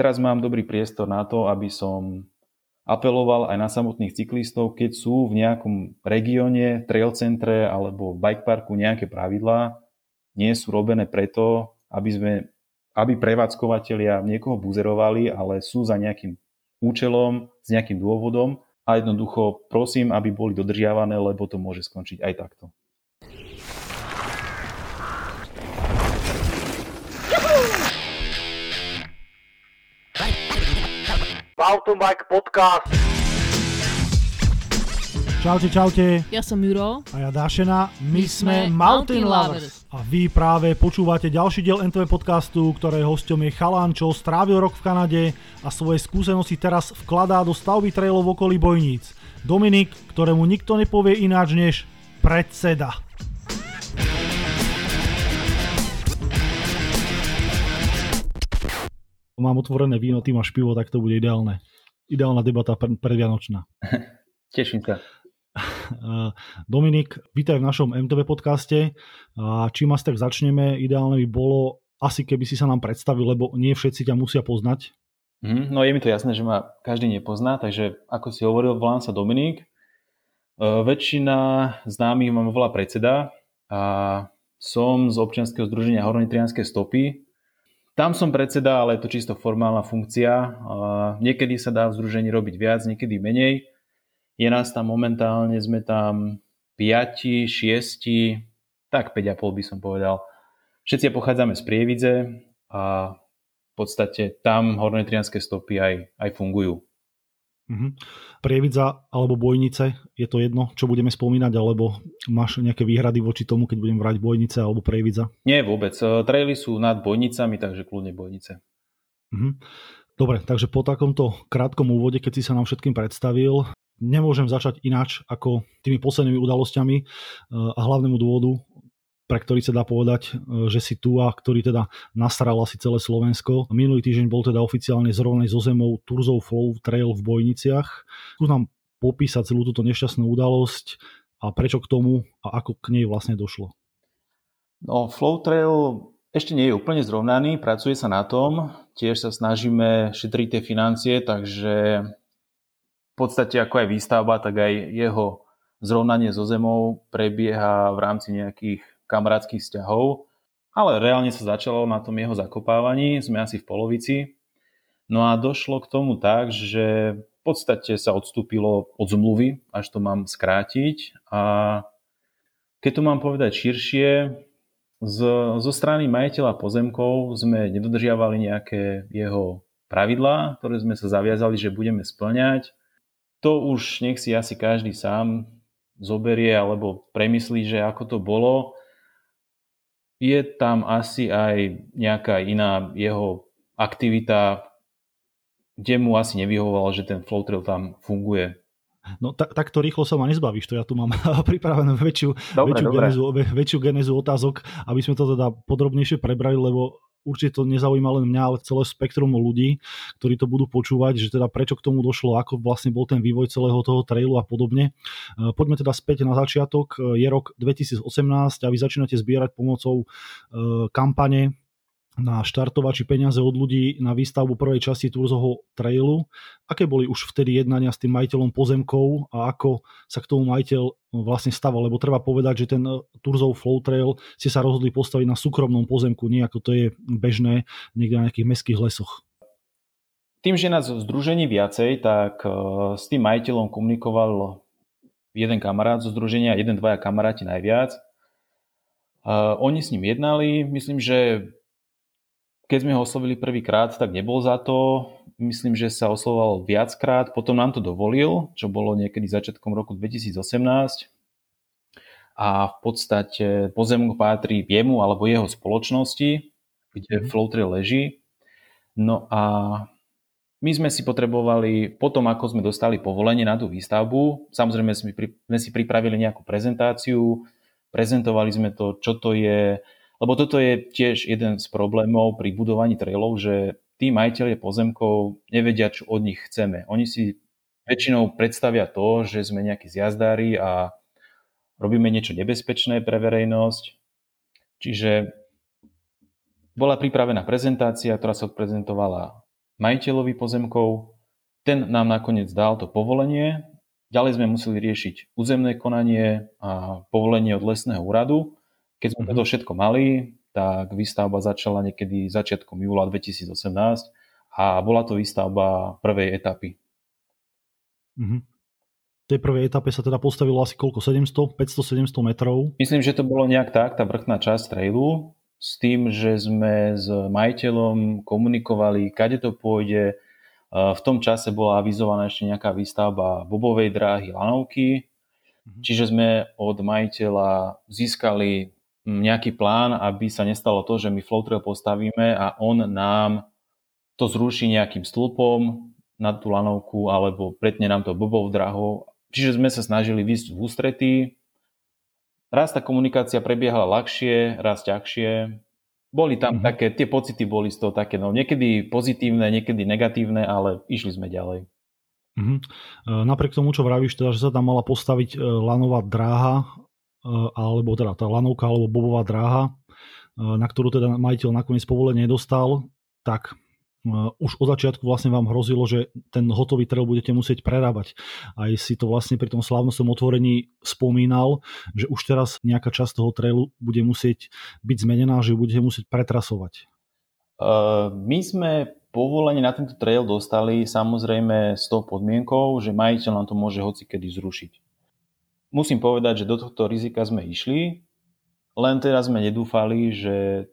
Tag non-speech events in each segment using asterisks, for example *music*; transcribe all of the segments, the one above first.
teraz mám dobrý priestor na to, aby som apeloval aj na samotných cyklistov, keď sú v nejakom regióne, trail centre alebo bike parku nejaké pravidlá, nie sú robené preto, aby sme aby prevádzkovateľia niekoho buzerovali, ale sú za nejakým účelom, s nejakým dôvodom a jednoducho prosím, aby boli dodržiavané, lebo to môže skončiť aj takto. Mountain Podcast. Čaute, čaute. Ja som Juro. A ja Dášena. My, My sme Mountain, Mountain Lovers. Lovers. A vy práve počúvate ďalší diel NTV podcastu, ktoré hosťom je Chalan, čo strávil rok v Kanade a svoje skúsenosti teraz vkladá do stavby trailov v okolí Bojníc. Dominik, ktorému nikto nepovie ináč než predseda. Mám otvorené víno, ty máš pivo, tak to bude ideálne. Ideálna debata predvianočná. *laughs* Teším sa. *laughs* Dominik, vítaj v našom MTV podcaste. A čím asi tak začneme, ideálne by bolo asi keby si sa nám predstavil, lebo nie všetci ťa musia poznať. Mm, no je mi to jasné, že ma každý nepozná, takže ako si hovoril, volám sa Dominik. Uh, väčšina známych ma volá predseda a som z občianskeho združenia Horonitrianské stopy, tam som predseda, ale je to čisto formálna funkcia. Niekedy sa dá v združení robiť viac, niekedy menej. Je nás tam momentálne, sme tam 5, 6, tak 5,5 by som povedal. Všetci pochádzame z Prievidze a v podstate tam hornetrianské stopy aj, aj fungujú. Uh-huh. Prievidza alebo Bojnice, je to jedno, čo budeme spomínať, alebo máš nejaké výhrady voči tomu, keď budem vrať Bojnice alebo Prievidza? Nie, vôbec. E, traily sú nad Bojnicami, takže kľudne Bojnice. Uh-huh. Dobre, takže po takomto krátkom úvode, keď si sa nám všetkým predstavil, nemôžem začať ináč ako tými poslednými udalosťami e, a hlavnému dôvodu, pre ktorý sa dá povedať, e, že si tu a ktorý teda nasral asi celé Slovensko. Minulý týždeň bol teda oficiálne zrovnej zo zemou Turzov Flow Trail v Bojniciach. Tu nám popísať celú túto nešťastnú udalosť a prečo k tomu a ako k nej vlastne došlo. No, Flow Trail ešte nie je úplne zrovnaný, pracuje sa na tom, tiež sa snažíme šetriť tie financie, takže v podstate ako aj výstavba, tak aj jeho zrovnanie so zemou prebieha v rámci nejakých kamarátskych vzťahov, ale reálne sa začalo na tom jeho zakopávaní, sme asi v polovici. No a došlo k tomu tak, že v podstate sa odstúpilo od zmluvy, až to mám skrátiť. A keď to mám povedať širšie, z, zo strany majiteľa pozemkov sme nedodržiavali nejaké jeho pravidlá, ktoré sme sa zaviazali, že budeme splňať. To už nech si asi každý sám zoberie alebo premyslí, že ako to bolo je tam asi aj nejaká iná jeho aktivita, kde mu asi nevyhovovalo, že ten flow trail tam funguje. No tak, takto rýchlo sa ma nezbavíš, to ja tu mám *laughs* pripravenú väčšiu, dobre, väčšiu, dobre. Genezu, väčšiu genezu otázok, aby sme to teda podrobnejšie prebrali, lebo určite to nezaujíma len mňa, ale celé spektrum ľudí, ktorí to budú počúvať, že teda prečo k tomu došlo, ako vlastne bol ten vývoj celého toho trailu a podobne. E, poďme teda späť na začiatok. Je rok 2018 a vy začínate zbierať pomocou e, kampane na štartovači peniaze od ľudí na výstavbu prvej časti Turzovho trailu. Aké boli už vtedy jednania s tým majiteľom pozemkov a ako sa k tomu majiteľ vlastne staval? Lebo treba povedať, že ten Turzov Flow Trail ste sa rozhodli postaviť na súkromnom pozemku, nie ako to je bežné niekde na nejakých mestských lesoch. Tým, že nás v združení viacej, tak e, s tým majiteľom komunikoval jeden kamarát zo združenia, jeden, dvaja kamaráti najviac. Uh, oni s ním jednali, myslím, že keď sme ho oslovili prvýkrát, tak nebol za to. Myslím, že sa oslovoval viackrát. Potom nám to dovolil, čo bolo niekedy začiatkom roku 2018. A v podstate pozemok patrí jemu alebo jeho spoločnosti, kde mm. Flowtrail leží. No a my sme si potrebovali, potom ako sme dostali povolenie na tú výstavbu, samozrejme sme si pripravili nejakú prezentáciu, prezentovali sme to, čo to je, lebo toto je tiež jeden z problémov pri budovaní trailov, že tí majiteľe pozemkov nevedia, čo od nich chceme. Oni si väčšinou predstavia to, že sme nejakí zjazdári a robíme niečo nebezpečné pre verejnosť. Čiže bola pripravená prezentácia, ktorá sa odprezentovala majiteľovi pozemkov. Ten nám nakoniec dal to povolenie. Ďalej sme museli riešiť územné konanie a povolenie od lesného úradu. Keď sme to mhm. všetko mali, tak výstavba začala niekedy začiatkom júla 2018 a bola to výstavba prvej etapy. Mm-hmm. V tej prvej etape sa teda postavilo asi koľko? 700? 500-700 metrov? Myslím, že to bolo nejak tak, tá vrchná časť trailu, s tým, že sme s majiteľom komunikovali, kade to pôjde. V tom čase bola avizovaná ešte nejaká výstavba bobovej dráhy lanovky, mm-hmm. čiže sme od majiteľa získali nejaký plán, aby sa nestalo to, že my flow trail postavíme a on nám to zruší nejakým stĺpom na tú lanovku alebo pretne nám to bobov drahou. Čiže sme sa snažili vysť v ústretí. Raz tá komunikácia prebiehala ľahšie, raz ťažšie. Boli tam mm-hmm. také, tie pocity boli z toho také, no niekedy pozitívne, niekedy negatívne, ale išli sme ďalej. Mm-hmm. Napriek tomu, čo vravíš, teda, že sa tam mala postaviť e, lanová dráha, alebo teda tá lanovka alebo bobová dráha, na ktorú teda majiteľ nakoniec povolenie nedostal, tak už od začiatku vlastne vám hrozilo, že ten hotový trail budete musieť prerábať. Aj si to vlastne pri tom slávnostnom otvorení spomínal, že už teraz nejaká časť toho trailu bude musieť byť zmenená, že budete musieť pretrasovať. My sme povolenie na tento trail dostali samozrejme s tou podmienkou, že majiteľ nám to môže hoci kedy zrušiť. Musím povedať, že do tohto rizika sme išli, len teraz sme nedúfali, že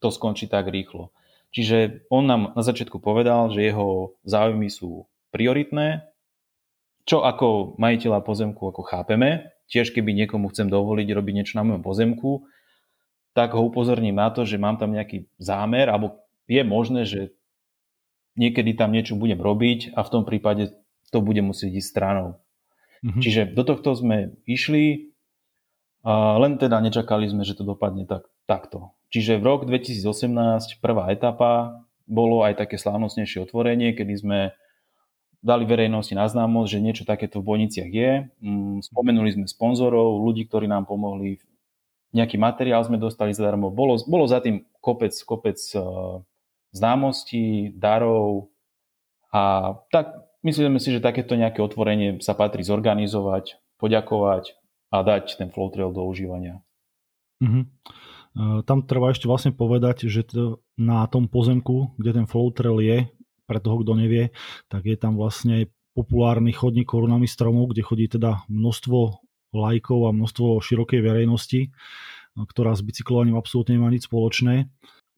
to skončí tak rýchlo. Čiže on nám na začiatku povedal, že jeho záujmy sú prioritné, čo ako majiteľa pozemku ako chápeme. Tiež keby niekomu chcem dovoliť robiť niečo na mojom pozemku, tak ho upozorním na to, že mám tam nejaký zámer, alebo je možné, že niekedy tam niečo budem robiť a v tom prípade to bude musieť ísť stranou. Mm-hmm. Čiže do tohto sme išli, a len teda nečakali sme, že to dopadne tak, takto. Čiže v rok 2018 prvá etapa bolo aj také slávnostnejšie otvorenie, kedy sme dali verejnosti na známosť, že niečo takéto v Bojniciach je. Mm, spomenuli sme sponzorov, ľudí, ktorí nám pomohli. Nejaký materiál sme dostali zadarmo. Bolo, bolo za tým kopec, kopec uh, známostí, darov a tak myslíme si, že takéto nejaké otvorenie sa patrí zorganizovať, poďakovať a dať ten flow trail do užívania. Mm-hmm. Tam treba ešte vlastne povedať, že to na tom pozemku, kde ten flow trail je, pre toho, kto nevie, tak je tam vlastne populárny chodník korunami stromov, kde chodí teda množstvo lajkov a množstvo širokej verejnosti, ktorá s bicyklovaním absolútne nemá nič spoločné.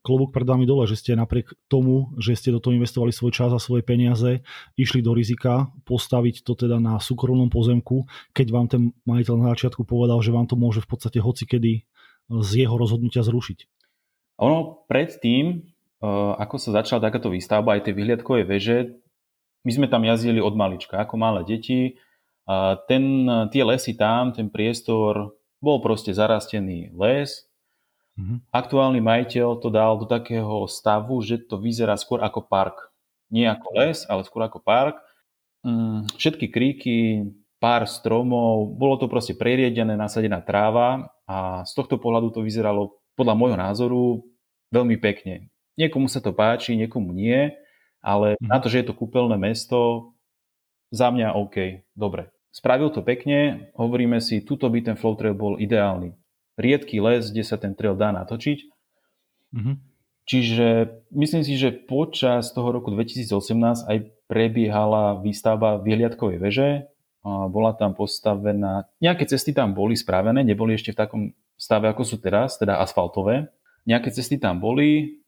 Klobúk pred vami dole, že ste napriek tomu, že ste do toho investovali svoj čas a svoje peniaze, išli do rizika postaviť to teda na súkromnom pozemku, keď vám ten majiteľ na začiatku povedal, že vám to môže v podstate hocikedy z jeho rozhodnutia zrušiť. Ono predtým, e, ako sa začala takáto výstavba aj tej vyhliadkovej veže, my sme tam jazdili od malička, ako malé deti. Ten, tie lesy tam, ten priestor, bol proste zarastený les. Mm-hmm. Aktuálny majiteľ to dal do takého stavu, že to vyzerá skôr ako park. Nie ako les, ale skôr ako park. Mm, všetky kríky, pár stromov, bolo to proste preriedené, nasadená tráva a z tohto pohľadu to vyzeralo podľa môjho názoru veľmi pekne. Niekomu sa to páči, niekomu nie, ale mhm. na to, že je to kúpeľné mesto, za mňa OK, dobre. Spravil to pekne, hovoríme si, tuto by ten flow trail bol ideálny. Riedky les, kde sa ten trail dá natočiť. Mm-hmm. Čiže myslím si, že počas toho roku 2018 aj prebiehala výstavba vyhliadkovej veže, bola tam postavená, nejaké cesty tam boli spravené, neboli ešte v takom stave, ako sú teraz, teda asfaltové. Nejaké cesty tam boli,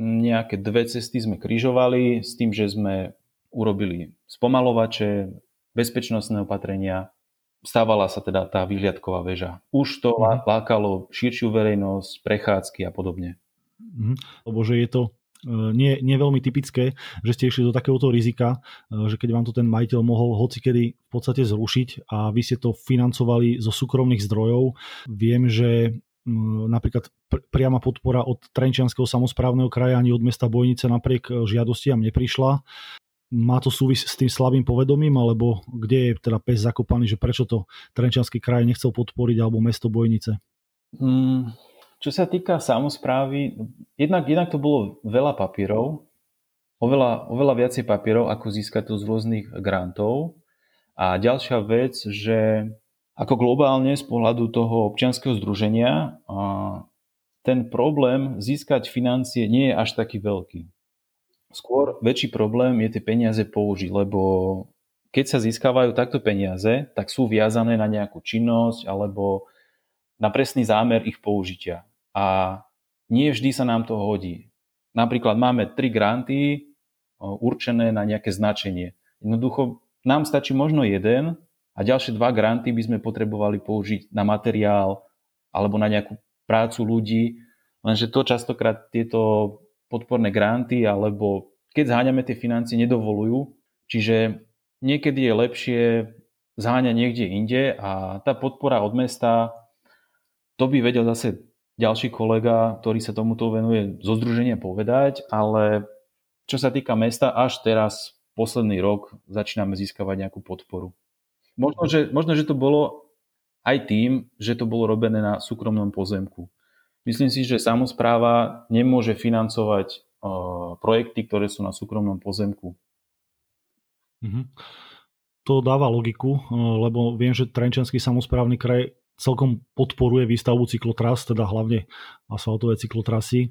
nejaké dve cesty sme križovali s tým, že sme urobili spomalovače, bezpečnostné opatrenia, stávala sa teda tá vyhliadková väža. Už to mm. lákalo širšiu verejnosť, prechádzky a podobne. Mm, lebo že je to E, nie, nie veľmi typické, že ste išli do takéhoto rizika, e, že keď vám to ten majiteľ mohol hocikedy v podstate zrušiť a vy ste to financovali zo súkromných zdrojov. Viem, že napríklad pr- priama podpora od Trenčianského samozprávneho kraja ani od mesta Bojnice napriek e, žiadostiam neprišla. Má to súvis s tým slabým povedomím, alebo kde je teda pes zakopaný, že prečo to Trenčianský kraj nechcel podporiť, alebo mesto Bojnice? Mm, čo sa týka samozprávy, jednak, jednak to bolo veľa papierov, oveľa, oveľa viacej papierov, ako získať to z rôznych grantov. A ďalšia vec, že ako globálne z pohľadu toho občianského združenia ten problém získať financie nie je až taký veľký. Skôr väčší problém je tie peniaze použiť, lebo keď sa získavajú takto peniaze, tak sú viazané na nejakú činnosť alebo na presný zámer ich použitia. A nie vždy sa nám to hodí. Napríklad máme tri granty určené na nejaké značenie. Jednoducho nám stačí možno jeden a ďalšie dva granty by sme potrebovali použiť na materiál alebo na nejakú prácu ľudí, lenže to častokrát tieto podporné granty alebo keď zháňame tie financie nedovolujú, čiže niekedy je lepšie zháňať niekde inde a tá podpora od mesta, to by vedel zase ďalší kolega, ktorý sa tomuto venuje zo združenia povedať, ale čo sa týka mesta, až teraz posledný rok začíname získavať nejakú podporu. Možno že, možno, že to bolo aj tým, že to bolo robené na súkromnom pozemku. Myslím si, že samozpráva nemôže financovať projekty, ktoré sú na súkromnom pozemku. Mm-hmm. To dáva logiku, lebo viem, že Trenčanský samozprávny kraj celkom podporuje výstavbu cyklotras, teda hlavne asfaltové cyklotrasy,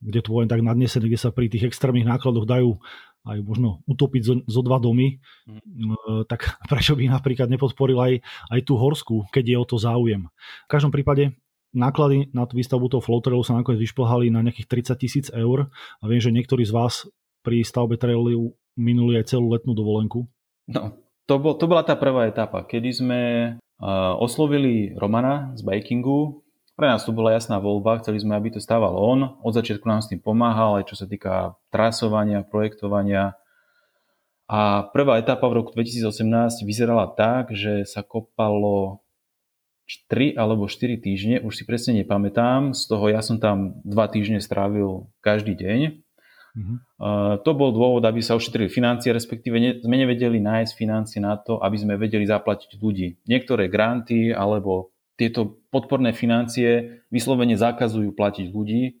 kde to poviem tak nadnesené, kde sa pri tých extrémnych nákladoch dajú aj možno utopiť zo, zo dva domy, mm. tak *laughs* prečo by napríklad nepodporil aj, aj tú horskú, keď je o to záujem. V každom prípade náklady na výstavbu toho flow trailu sa nakoniec vyšplhali na nejakých 30 tisíc eur a viem, že niektorí z vás pri stavbe trailu minuli aj celú letnú dovolenku. No, to, bol, to bola tá prvá etapa, kedy sme uh, oslovili Romana z bikingu. Pre nás to bola jasná voľba, chceli sme, aby to stával on. Od začiatku nám s tým pomáhal, aj čo sa týka trasovania, projektovania. A prvá etapa v roku 2018 vyzerala tak, že sa kopalo 3 alebo 4 týždne, už si presne nepamätám, z toho ja som tam 2 týždne strávil každý deň. Uh-huh. Uh, to bol dôvod, aby sa ušetrili financie, respektíve ne, sme nevedeli nájsť financie na to, aby sme vedeli zaplatiť ľudí. Niektoré granty alebo tieto podporné financie vyslovene zakazujú platiť ľudí,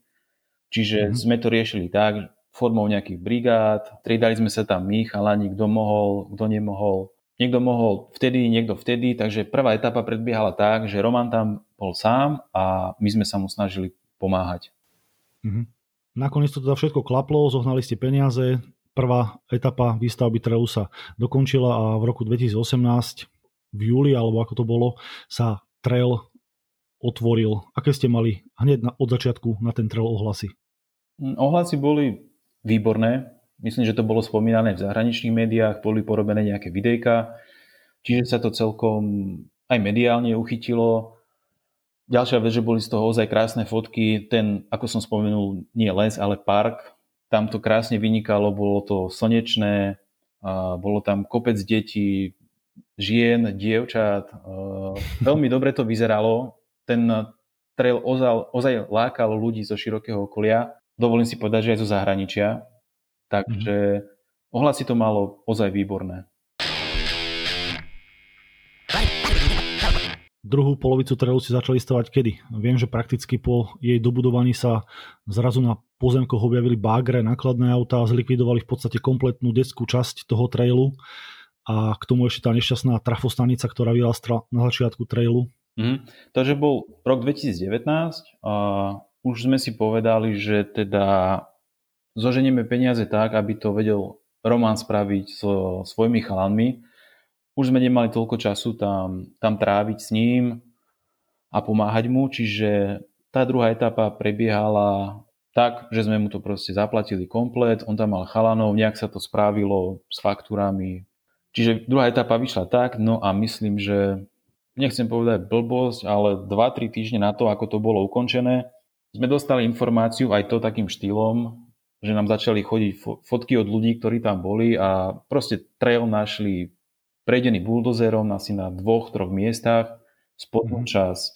čiže uh-huh. sme to riešili tak, formou nejakých brigád, triedali sme sa tam my, chalani, kto mohol, kto nemohol Niekto mohol vtedy, niekto vtedy, takže prvá etapa predbiehala tak, že Roman tam bol sám a my sme sa mu snažili pomáhať. Mm-hmm. Nakoniec to teda všetko klaplo, zohnali ste peniaze, prvá etapa výstavby trailu sa dokončila a v roku 2018 v júli, alebo ako to bolo, sa trail otvoril. Aké ste mali hneď na, od začiatku na ten trail ohlasy? Ohlasy boli výborné. Myslím, že to bolo spomínané v zahraničných médiách, boli porobené nejaké videjka, čiže sa to celkom aj mediálne uchytilo. Ďalšia vec, že boli z toho ozaj krásne fotky, ten, ako som spomenul, nie les, ale park, tam to krásne vynikalo, bolo to slnečné, bolo tam kopec detí, žien, dievčat, veľmi dobre to vyzeralo, ten trail ozaj, ozaj lákal ľudí zo širokého okolia, dovolím si povedať, že aj zo zahraničia, Takže mm-hmm. ohlasy to malo ozaj výborné. Druhú polovicu trailu si začali stavať kedy? Viem, že prakticky po jej dobudovaní sa zrazu na pozemkoch objavili bagre, nákladné autá, zlikvidovali v podstate kompletnú detskú časť toho trailu a k tomu ešte tá nešťastná trafostanica, ktorá vyrastla na začiatku trailu. Mm, takže bol rok 2019 a už sme si povedali, že teda zoženieme peniaze tak, aby to vedel Roman spraviť so svojimi chalanmi. Už sme nemali toľko času tam, tam tráviť s ním a pomáhať mu, čiže tá druhá etapa prebiehala tak, že sme mu to proste zaplatili komplet, on tam mal chalanov, nejak sa to správilo s faktúrami. Čiže druhá etapa vyšla tak, no a myslím, že nechcem povedať blbosť, ale 2-3 týždne na to, ako to bolo ukončené, sme dostali informáciu aj to takým štýlom, že nám začali chodiť fotky od ľudí, ktorí tam boli a proste trail našli prejdený buldozerom asi na dvoch, troch miestach, spodnú mm-hmm. časť,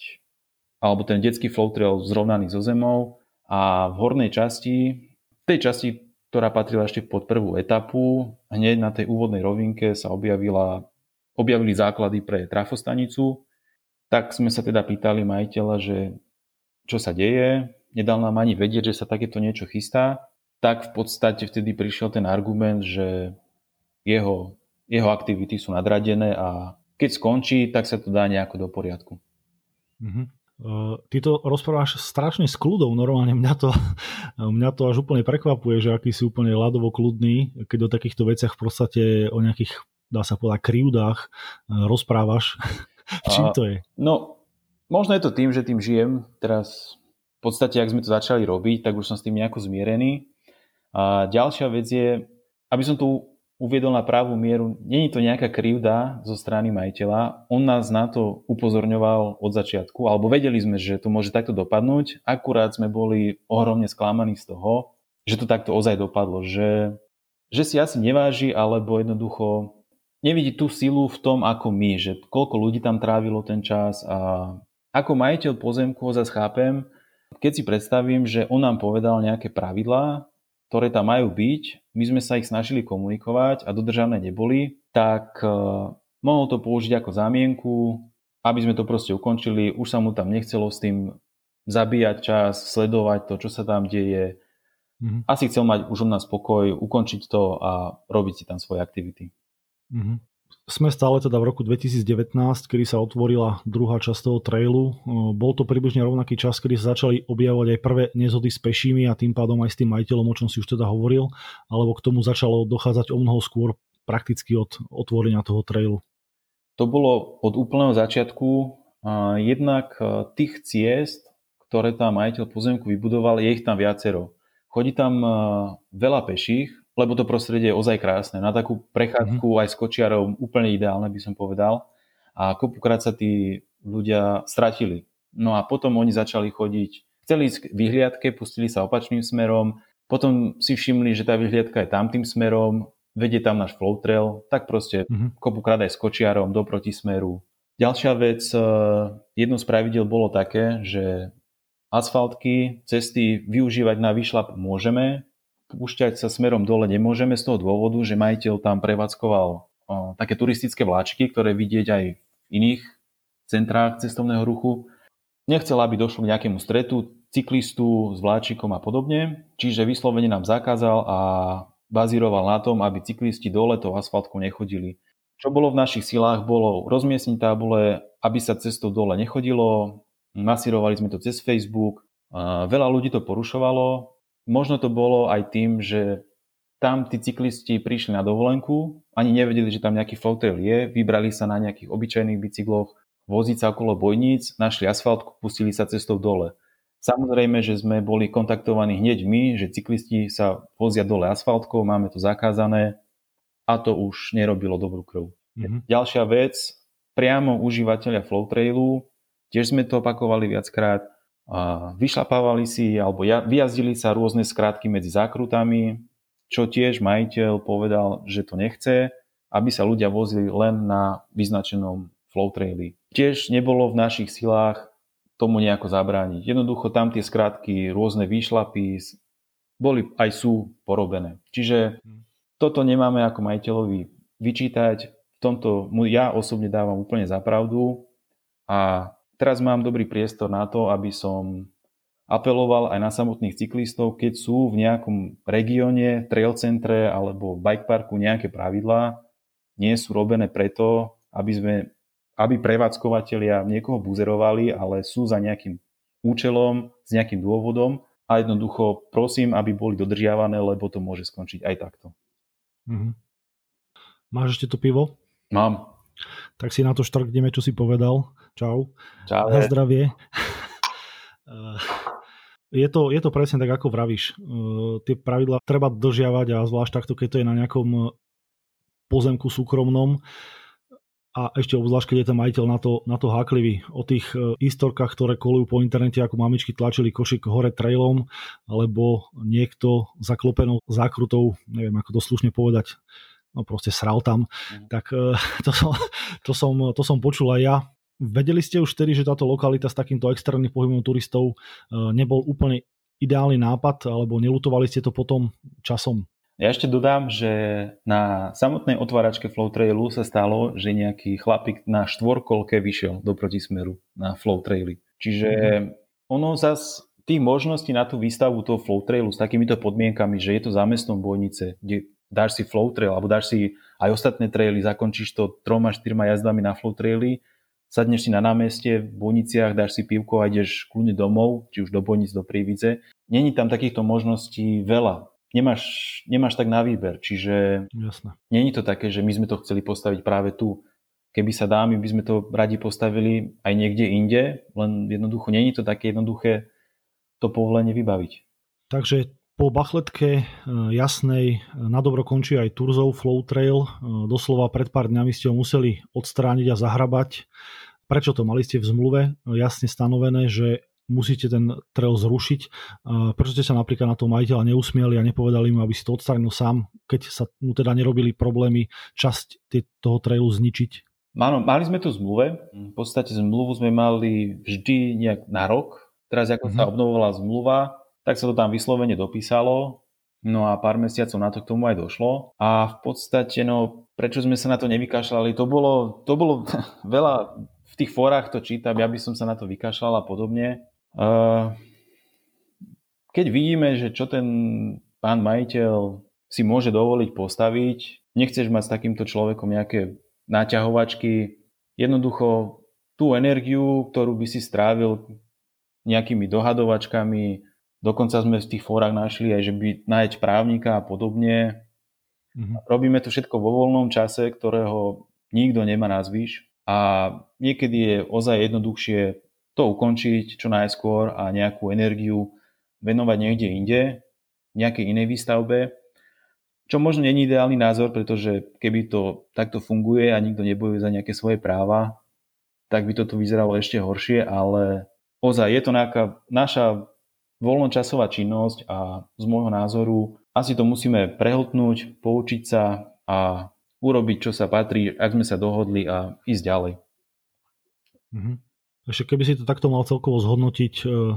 alebo ten detský flow trail zrovnaný so zemou a v hornej časti, tej časti, ktorá patrila ešte pod prvú etapu, hneď na tej úvodnej rovinke sa objavila, objavili základy pre trafostanicu, tak sme sa teda pýtali majiteľa, že čo sa deje, nedal nám ani vedieť, že sa takéto niečo chystá tak v podstate vtedy prišiel ten argument, že jeho, jeho aktivity sú nadradené a keď skončí, tak sa to dá nejako do poriadku. Mm-hmm. Uh, ty to rozprávaš strašne s kľudou, normálne mňa to, *laughs* mňa to až úplne prekvapuje, že aký si úplne ľadovo kľudný, keď o takýchto veciach v podstate o nejakých, dá sa povedať, krivdách uh, rozprávaš. *laughs* Čím to je? No, možno je to tým, že tým žijem. Teraz v podstate, ak sme to začali robiť, tak už som s tým nejako zmierený. A ďalšia vec je, aby som tu uviedol na pravú mieru, není to nejaká krivda zo strany majiteľa, on nás na to upozorňoval od začiatku, alebo vedeli sme, že to môže takto dopadnúť, akurát sme boli ohromne sklamaní z toho, že to takto ozaj dopadlo, že, že si asi neváži, alebo jednoducho nevidí tú silu v tom, ako my, že koľko ľudí tam trávilo ten čas. A ako majiteľ pozemku ho zase chápem, keď si predstavím, že on nám povedal nejaké pravidlá, ktoré tam majú byť, my sme sa ich snažili komunikovať a dodržané neboli, tak uh, mohol to použiť ako zámienku, aby sme to proste ukončili. Už sa mu tam nechcelo s tým zabíjať čas, sledovať to, čo sa tam deje. Mm-hmm. Asi chcel mať už od nás pokoj, ukončiť to a robiť si tam svoje aktivity. Mm-hmm. Sme stále teda v roku 2019, kedy sa otvorila druhá časť toho trailu. Bol to približne rovnaký čas, kedy sa začali objavovať aj prvé nezhody s pešími a tým pádom aj s tým majiteľom, o čom si už teda hovoril, alebo k tomu začalo dochádzať o mnoho skôr prakticky od otvorenia toho trailu. To bolo od úplného začiatku. Jednak tých ciest, ktoré tam majiteľ pozemku vybudoval, je ich tam viacero. Chodí tam veľa peších, lebo to prostredie je ozaj krásne. Na takú prechádzku mm-hmm. aj s kočiarov úplne ideálne by som povedal. A kopukrát sa tí ľudia stratili. No a potom oni začali chodiť, chceli ísť k vyhliadke, pustili sa opačným smerom, potom si všimli, že tá vyhliadka je tam tým smerom, vedie tam náš flow trail, tak proste mm-hmm. kopukrát aj s kočiarom do protismeru. Ďalšia vec, eh, jedno z pravidel bolo také, že asfaltky, cesty využívať na vyšlap môžeme, púšťať sa smerom dole. Nemôžeme z toho dôvodu, že majiteľ tam prevádzkoval o, také turistické vláčky, ktoré vidieť aj v iných centrách cestovného ruchu. Nechcel, aby došlo k nejakému stretu cyklistu s vláčikom a podobne, čiže vyslovene nám zakázal a bazíroval na tom, aby cyklisti dole tou asfaltkou nechodili. Čo bolo v našich silách, bolo rozmiestniť tábule, aby sa cestou dole nechodilo, masírovali sme to cez Facebook, veľa ľudí to porušovalo, Možno to bolo aj tým, že tam tí cyklisti prišli na dovolenku, ani nevedeli, že tam nejaký floatrail je, vybrali sa na nejakých obyčajných bicykloch, voziť sa okolo bojníc, našli asfaltku, pustili sa cestou dole. Samozrejme, že sme boli kontaktovaní hneď my, že cyklisti sa vozia dole asfaltkou, máme to zakázané a to už nerobilo dobrú krv. Mm-hmm. Ďalšia vec, priamo užívateľia Flowtrailu, tiež sme to opakovali viackrát, vyšlapávali si alebo vyjazdili sa rôzne skrátky medzi zákrutami, čo tiež majiteľ povedal, že to nechce, aby sa ľudia vozili len na vyznačenom flow traili. Tiež nebolo v našich silách tomu nejako zabrániť. Jednoducho tam tie skrátky, rôzne výšlapy boli aj sú porobené. Čiže toto nemáme ako majiteľovi vyčítať. V tomto mu ja osobne dávam úplne za pravdu a teraz mám dobrý priestor na to, aby som apeloval aj na samotných cyklistov, keď sú v nejakom regióne, trail centre alebo bike parku nejaké pravidlá, nie sú robené preto, aby sme aby prevádzkovateľia niekoho buzerovali, ale sú za nejakým účelom, s nejakým dôvodom a jednoducho prosím, aby boli dodržiavané, lebo to môže skončiť aj takto. Mm-hmm. Máš ešte to pivo? Mám. Tak si na to štrkneme, čo si povedal. Čau. Čau. Na zdravie. *laughs* je to, je to presne tak, ako vravíš. Tie pravidla treba dodržiavať a zvlášť takto, keď to je na nejakom pozemku súkromnom a ešte obzvlášť, keď je ten majiteľ na to, na to háklivý. O tých istorkách, ktoré kolujú po internete, ako mamičky tlačili košik hore trailom, alebo niekto zaklopenou zákrutou, neviem ako to slušne povedať, no proste sral tam, mm. tak e, *laughs* to som, to, som, to som počul aj ja. Vedeli ste už vtedy, že táto lokalita s takýmto extrémnym pohybom turistov e, nebol úplne ideálny nápad, alebo nelutovali ste to potom časom? Ja ešte dodám, že na samotnej otváračke Flow Trailu sa stalo, že nejaký chlapík na štvorkolke vyšiel do protismeru na Flow Traili. Čiže mm-hmm. ono zas tých možností na tú výstavu toho flow trailu s takýmito podmienkami, že je to zámestnom bojnice, kde dáš si flow trail, alebo dáš si aj ostatné traily, zakončíš to troma, štyrma jazdami na flow traily, sadneš si na námestie v Bojniciach, dáš si pivko a ideš kľudne domov, či už do Bojnic, do Prívidze. Není tam takýchto možností veľa. Nemáš, nemáš tak na výber, čiže Jasne. není to také, že my sme to chceli postaviť práve tu. Keby sa dá, my by sme to radi postavili aj niekde inde, len jednoducho není to také jednoduché to povolenie vybaviť. Takže po bachletke e, jasnej e, na dobro končí aj Turzov Flow Trail. E, doslova pred pár dňami ste ho museli odstrániť a zahrabať. Prečo to mali ste v zmluve jasne stanovené, že musíte ten trail zrušiť? Prečo ste sa napríklad na to majiteľa neusmieli a nepovedali mu, aby si to odstránil sám, keď sa mu teda nerobili problémy časť toho trailu zničiť? Áno, mali sme to v zmluve. V podstate zmluvu sme mali vždy nejak na rok. Teraz, ako mm-hmm. sa obnovovala zmluva, tak sa to tam vyslovene dopísalo, no a pár mesiacov na to k tomu aj došlo. A v podstate, no, prečo sme sa na to nevykašľali, to bolo, to bolo *laughs* veľa, v tých fórach to čítam, ja by som sa na to vykašľal a podobne. Keď vidíme, že čo ten pán majiteľ si môže dovoliť postaviť, nechceš mať s takýmto človekom nejaké náťahovačky, jednoducho tú energiu, ktorú by si strávil nejakými dohadovačkami, Dokonca sme v tých fórach našli aj, že by nájsť právnika a podobne. Mm-hmm. Robíme to všetko vo voľnom čase, ktorého nikto nemá na zvyš a niekedy je ozaj jednoduchšie to ukončiť čo najskôr a nejakú energiu venovať niekde inde, nejakej inej výstavbe, čo možno není ideálny názor, pretože keby to takto funguje a nikto nebojuje za nejaké svoje práva, tak by toto vyzeralo ešte horšie, ale ozaj je to nejaká naša voľnočasová činnosť a z môjho názoru asi to musíme prehltnúť, poučiť sa a urobiť, čo sa patrí, ak sme sa dohodli a ísť ďalej. Mhm. Ešte keby si to takto mal celkovo zhodnotiť, e,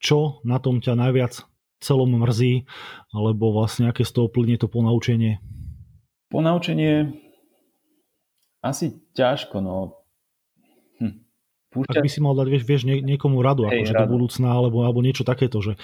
čo na tom ťa najviac celom mrzí, alebo vlastne aké z toho plynie to ponaučenie? Ponaučenie asi ťažko, no Púšťa... Ak by si mal dať, vieš, vieš niekomu radu, Hej, akože radu. do budúcna, alebo, alebo niečo takéto, že,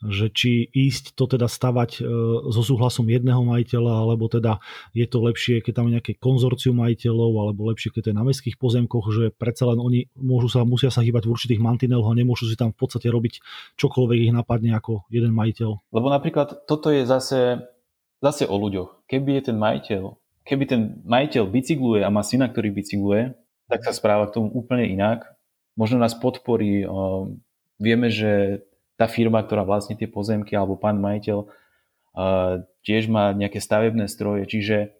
že či ísť to teda stavať e, so súhlasom jedného majiteľa, alebo teda je to lepšie, keď tam je nejaké konzorcium majiteľov, alebo lepšie, keď to je na mestských pozemkoch, že predsa len oni môžu sa, musia sa hýbať v určitých mantineloch a nemôžu si tam v podstate robiť čokoľvek ich napadne ako jeden majiteľ. Lebo napríklad toto je zase, zase o ľuďoch. Keby je ten majiteľ, keby ten majiteľ bicykluje a má syna, ktorý bicykluje, tak sa správa k tomu úplne inak. Možno nás podporí. Vieme, že tá firma, ktorá vlastní tie pozemky, alebo pán majiteľ, tiež má nejaké stavebné stroje, čiže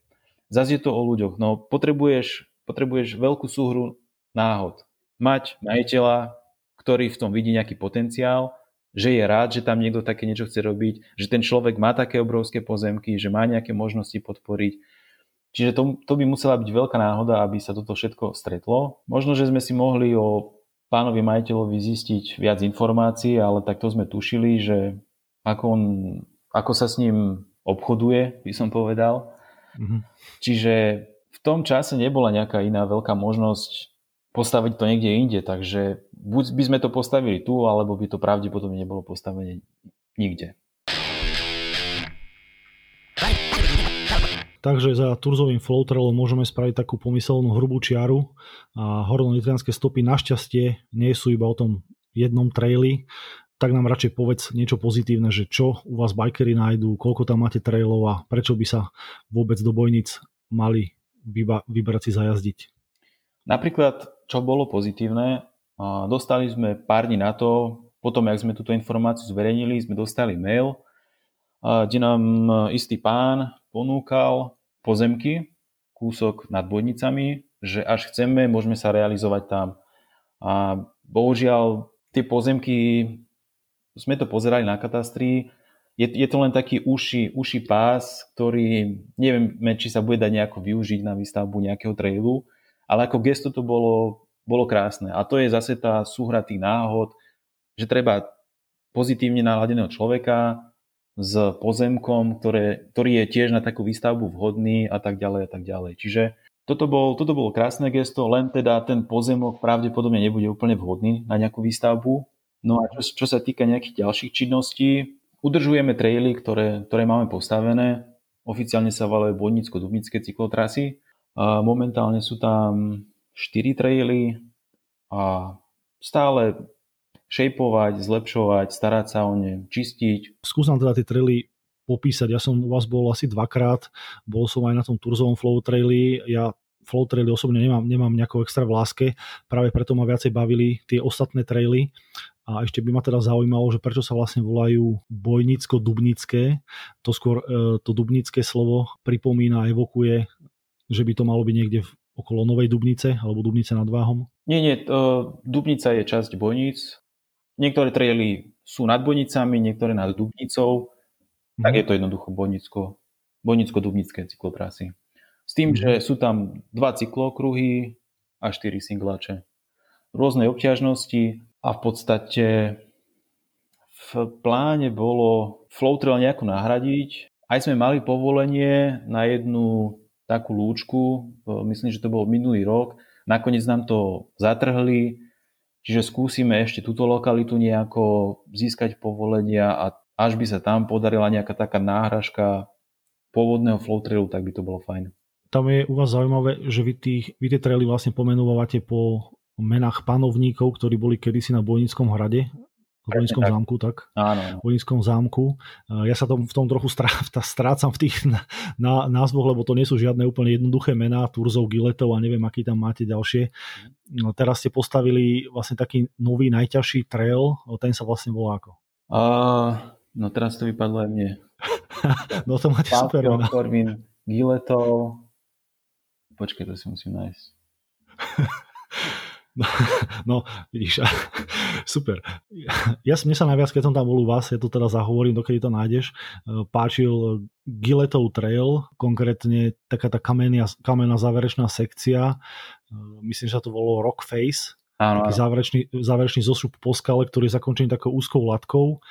zase je to o ľuďoch. No potrebuješ, potrebuješ veľkú súhru náhod. Mať majiteľa, ktorý v tom vidí nejaký potenciál, že je rád, že tam niekto také niečo chce robiť, že ten človek má také obrovské pozemky, že má nejaké možnosti podporiť Čiže to, to by musela byť veľká náhoda, aby sa toto všetko stretlo. Možno, že sme si mohli o pánovi majiteľovi zistiť viac informácií, ale takto sme tušili, že ako, on, ako sa s ním obchoduje, by som povedal. Mm-hmm. Čiže v tom čase nebola nejaká iná veľká možnosť postaviť to niekde inde, takže buď by sme to postavili tu, alebo by to pravdepodobne nebolo postavené nikde. Takže za Turzovým flowtrailom môžeme spraviť takú pomyselnú hrubú čiaru a hornolitvianské stopy našťastie nie sú iba o tom jednom traili, tak nám radšej povedz niečo pozitívne, že čo u vás bikery nájdú, koľko tam máte trailov a prečo by sa vôbec do bojnic mali vyba- vybrať si zajazdiť. Napríklad, čo bolo pozitívne, dostali sme pár dní na to, potom, jak sme túto informáciu zverejnili, sme dostali mail, kde nám istý pán ponúkal pozemky, kúsok nad Bojnicami, že až chceme, môžeme sa realizovať tam. A bohužiaľ tie pozemky, sme to pozerali na katastri, je, je to len taký uši, uši pás, ktorý nevieme, či sa bude dať nejako využiť na výstavbu nejakého trailu, ale ako gesto to bolo, bolo krásne. A to je zase tá súhra tých náhod, že treba pozitívne naladeného človeka, s pozemkom, ktoré, ktorý je tiež na takú výstavbu vhodný a tak ďalej a tak ďalej. Čiže toto, bol, toto bolo krásne gesto, len teda ten pozemok pravdepodobne nebude úplne vhodný na nejakú výstavbu. No a čo, čo sa týka nejakých ďalších činností, udržujeme traily, ktoré, ktoré máme postavené. Oficiálne sa volajú Bodnicko-Dubnické cyklotrasy. Momentálne sú tam 4 traily a stále šejpovať, zlepšovať, starať sa o ne, čistiť. Skúsam teda tie traily popísať. Ja som u vás bol asi dvakrát, bol som aj na tom Turzovom flow traili. Ja flow traily osobne nemám, nemám nejako extra v láske, práve preto ma viacej bavili tie ostatné traily. A ešte by ma teda zaujímalo, že prečo sa vlastne volajú bojnicko-dubnické. To skôr e, to dubnické slovo pripomína evokuje, že by to malo byť niekde v, okolo Novej Dubnice alebo Dubnice nad Váhom. Nie, nie, to, Dubnica je časť Bojnic. Niektoré traily sú nad Bojnicami, niektoré nad Dubnicou. Tak mm. je to jednoducho Bojnicko, Bojnicko-Dubnické cyklotrasy. S tým, mm. že sú tam dva cyklokruhy a štyri singlače. Rôznej obťažnosti a v podstate v pláne bolo flow trail nejako nahradiť. Aj sme mali povolenie na jednu takú lúčku, myslím, že to bol minulý rok. Nakoniec nám to zatrhli, čiže skúsime ešte túto lokalitu nejako získať povolenia a až by sa tam podarila nejaká taká náhražka pôvodného flow trailu, tak by to bolo fajn. Tam je u vás zaujímavé, že vy, tých, vy tie traily vlastne pomenúvate po menách panovníkov, ktorí boli kedysi na Bojnickom hrade, Vojenskom tak. zámku, tak? Áno. V Vojenskom zámku. Ja sa tom, v tom trochu *laughs* strácam v tých na, názvoch, lebo to nie sú žiadne úplne jednoduché mená, Turzov, Giletov a neviem, aký tam máte ďalšie. No, teraz ste postavili vlastne taký nový najťažší trail, ten sa vlastne volá ako? Uh, No teraz to vypadlo aj mne. *laughs* no to máte super. Korvin, Giletov. Počkej, to si musím nájsť. *laughs* No, no, vidíš, super. Ja, mne sa najviac, keď som tam bol u vás, ja to teda zahovorím, dokedy to nájdeš, e, páčil Giletov Trail, konkrétne taká tá kamená, kamená záverečná sekcia, e, myslím, že to volalo Rock Face, Áno, taký záverečný, záverečný zošup po skale, ktorý je zakončený takou úzkou latkou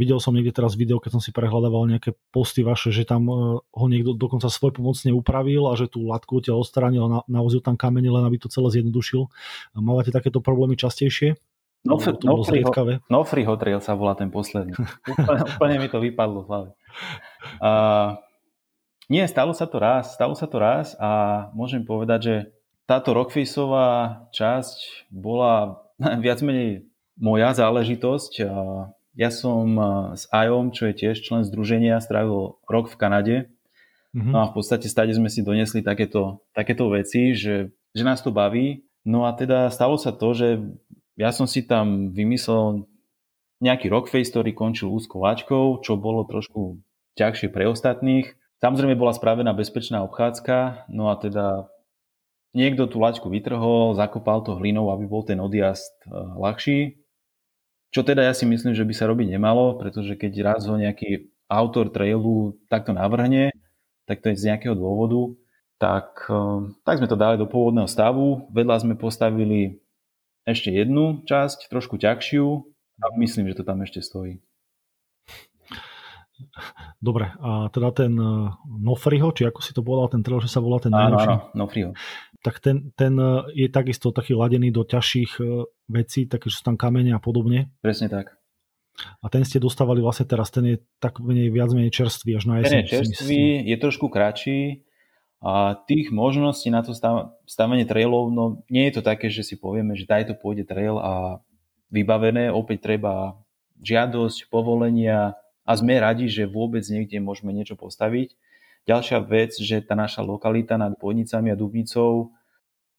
videl som niekde teraz video, keď som si prehľadával nejaké posty vaše, že tam e, ho niekto dokonca svoj pomocne upravil a že tú latku odtiaľ odstranil a na, navozil tam kamene, len aby to celé zjednodušil. Mávate takéto problémy častejšie? No, no, no, free, no free sa volá ten posledný. *laughs* úplne, úplne mi to vypadlo v hlave. Uh, nie, stalo sa to raz, stalo sa to raz a môžem povedať, že táto rockfaceová časť bola *laughs* viac menej moja záležitosť. Uh, ja som eh, s IOM, čo je tiež člen združenia, strávil rok v Kanade. Mm-hmm. No a v podstate stade sme si donesli takéto, takéto veci, že, že nás to baví. No a teda stalo sa to, že ja som si tam vymyslel nejaký rockface, ktorý končil úzkou lačkou, čo bolo trošku ťažšie pre ostatných. Samozrejme bola spravená bezpečná obchádzka, no a teda niekto tú lačku vytrhol, zakopal to hlinou, aby bol ten odjazd eh, ľahší. Čo teda ja si myslím, že by sa robiť nemalo, pretože keď raz ho nejaký autor trailu takto navrhne, tak to je z nejakého dôvodu, tak, eh, tak sme to dali do pôvodného stavu. Vedľa sme postavili ešte jednu časť, trošku ťažšiu a myslím, že to tam ešte stojí. Dobre, a teda ten eh, Nofriho, či ako si to povedal, ten trail, že sa volá ten áno, najlepší? Áno, Nofriho tak ten, ten e, je takisto taký ladený do ťažších e, vecí, také, sú tam kamene a podobne. Presne tak. A ten ste dostávali vlastne teraz, ten je tak menej, viac menej čerstvý až na jeseň. Ten je čerstvý, je trošku kratší a tých možností na to stavenie trailov, no nie je to také, že si povieme, že to pôjde trail a vybavené, opäť treba žiadosť, povolenia a sme radi, že vôbec niekde môžeme niečo postaviť. Ďalšia vec, že tá naša lokalita nad Bojnicami a Dubnicou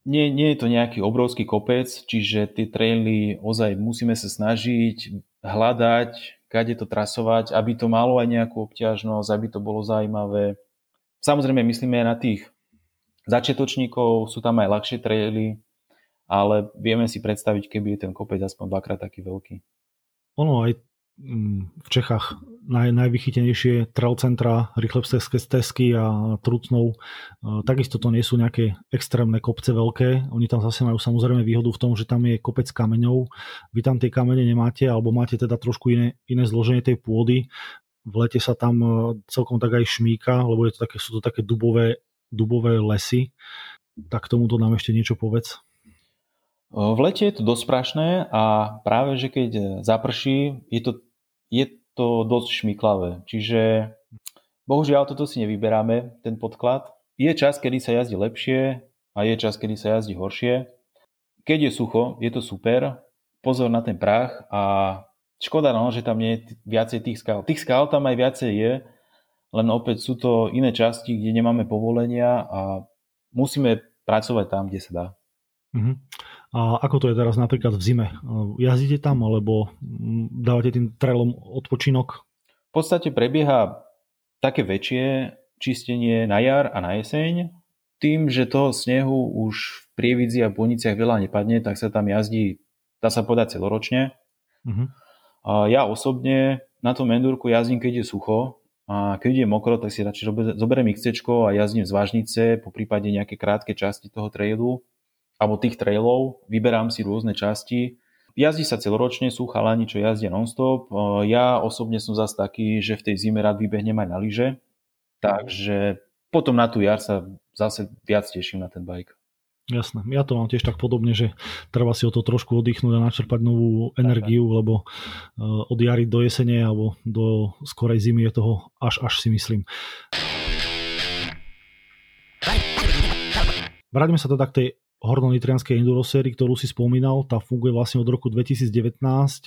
nie, nie je to nejaký obrovský kopec, čiže tie traily ozaj musíme sa snažiť hľadať, kade to trasovať, aby to malo aj nejakú obťažnosť, aby to bolo zaujímavé. Samozrejme myslíme aj na tých začiatočníkov, sú tam aj ľahšie traily, ale vieme si predstaviť, keby je ten kopec aspoň dvakrát taký veľký. Ono aj v Čechách naj, najvychytenejšie trail centra, rýchle stezky a Trutnou. E, takisto to nie sú nejaké extrémne kopce veľké. Oni tam zase majú samozrejme výhodu v tom, že tam je kopec kameňov. Vy tam tie kamene nemáte, alebo máte teda trošku iné, iné zloženie tej pôdy. V lete sa tam e, celkom tak aj šmíka, lebo je to také, sú to také dubové, dubové lesy. Tak tomuto nám ešte niečo povedz. V lete je to dosť prašné a práve, že keď zaprší, je to, je to dosť šmiklavé. Čiže bohužiaľ toto si nevyberáme, ten podklad. Je čas, kedy sa jazdí lepšie a je čas, kedy sa jazdí horšie. Keď je sucho, je to super. Pozor na ten prach a škoda, no, že tam nie je viacej tých skal. Tých skal tam aj viacej je, len opäť sú to iné časti, kde nemáme povolenia a musíme pracovať tam, kde sa dá. Uh-huh. A ako to je teraz napríklad v zime? Jazdíte tam alebo dávate tým trailom odpočinok? V podstate prebieha také väčšie čistenie na jar a na jeseň. Tým, že toho snehu už v Prievidzi a Boniciach veľa nepadne, tak sa tam jazdí, dá sa povedať, celoročne. Uh-huh. A ja osobne na tom endurku jazdím, keď je sucho, a keď je mokro, tak si radšej zoberiem XC a jazdím z vážnice, po prípade nejaké krátke časti toho trailu alebo tých trailov, vyberám si rôzne časti. Jazdí sa celoročne, sú chalani, čo jazdia non-stop. Ja osobne som zase taký, že v tej zime rád vybehnem aj na lyže, takže potom na tú jar sa zase viac teším na ten bike. Jasné, ja to mám tiež tak podobne, že treba si o to trošku oddychnúť a načerpať novú energiu, lebo od jary do jesene alebo do skorej zimy je toho až až si myslím. Vráťme sa teda k tej hornonitrianskej enduro sérii, ktorú si spomínal, tá funguje vlastne od roku 2019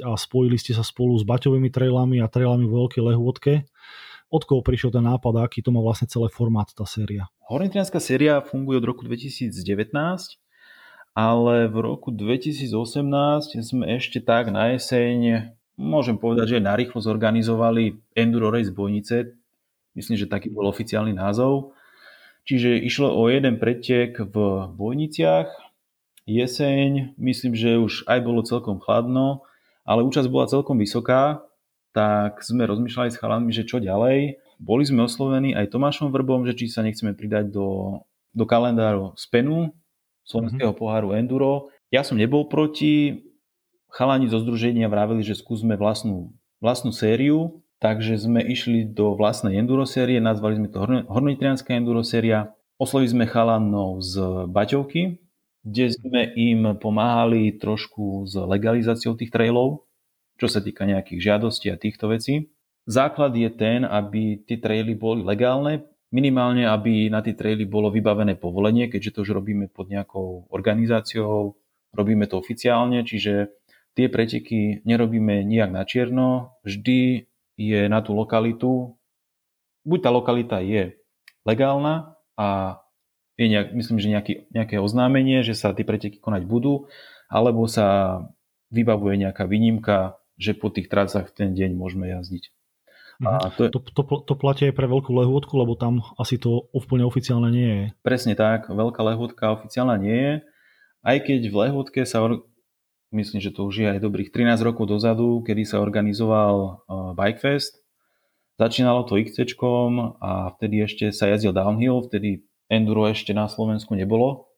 a spojili ste sa spolu s baťovými trailami a trailami vo Veľkej lehôdke. Od koho prišiel ten nápad a aký to má vlastne celý formát tá séria? Hornonitrianská séria funguje od roku 2019, ale v roku 2018 sme ešte tak na jeseň, môžem povedať, že narýchlo zorganizovali Enduro Race Bojnice, myslím, že taký bol oficiálny názov, Čiže išlo o jeden pretek v Bojniciach, jeseň, myslím, že už aj bolo celkom chladno, ale účasť bola celkom vysoká, tak sme rozmýšľali s chalami, že čo ďalej. Boli sme oslovení aj Tomášom Vrbom, že či sa nechceme pridať do, do kalendáru Spenu, slovenského mm-hmm. poháru Enduro. Ja som nebol proti, chalani zo združenia vravili, že skúsme vlastnú, vlastnú sériu, Takže sme išli do vlastnej enduro série, nazvali sme to Hornitrianská enduro séria. Oslovili sme chalanov z Baťovky, kde sme im pomáhali trošku s legalizáciou tých trailov, čo sa týka nejakých žiadostí a týchto vecí. Základ je ten, aby tie traily boli legálne, minimálne aby na tie traily bolo vybavené povolenie, keďže to už robíme pod nejakou organizáciou, robíme to oficiálne, čiže tie preteky nerobíme nijak na čierno, vždy je na tú lokalitu, buď tá lokalita je legálna a je nejak, myslím, že nejaký, nejaké oznámenie, že sa tie preteky konať budú, alebo sa vybavuje nejaká výnimka, že po tých tracách v ten deň môžeme jazdiť. A mhm. to, je... to, to, to platí aj pre veľkú lehôdku, lebo tam asi to úplne oficiálne nie je. Presne tak, veľká lehôdka oficiálna nie je. Aj keď v lehôdke sa myslím, že to už je aj dobrých 13 rokov dozadu, kedy sa organizoval uh, Bikefest. Začínalo to XC a vtedy ešte sa jazdil downhill, vtedy enduro ešte na Slovensku nebolo.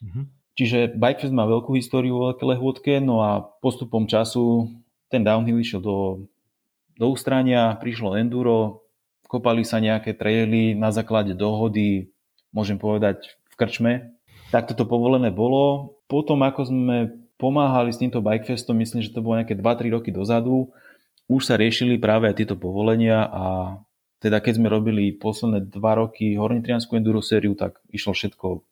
Mm-hmm. Čiže Bikefest má veľkú históriu vo veľké lehôdke, no a postupom času ten downhill išiel do, do ústrania, prišlo enduro, kopali sa nejaké traily na základe dohody, môžem povedať v krčme. Tak toto povolené bolo. Potom, ako sme pomáhali s týmto Bikefestom, myslím, že to bolo nejaké 2-3 roky dozadu. Už sa riešili práve aj tieto povolenia a teda keď sme robili posledné 2 roky Hornitrianskú enduro sériu, tak išlo všetko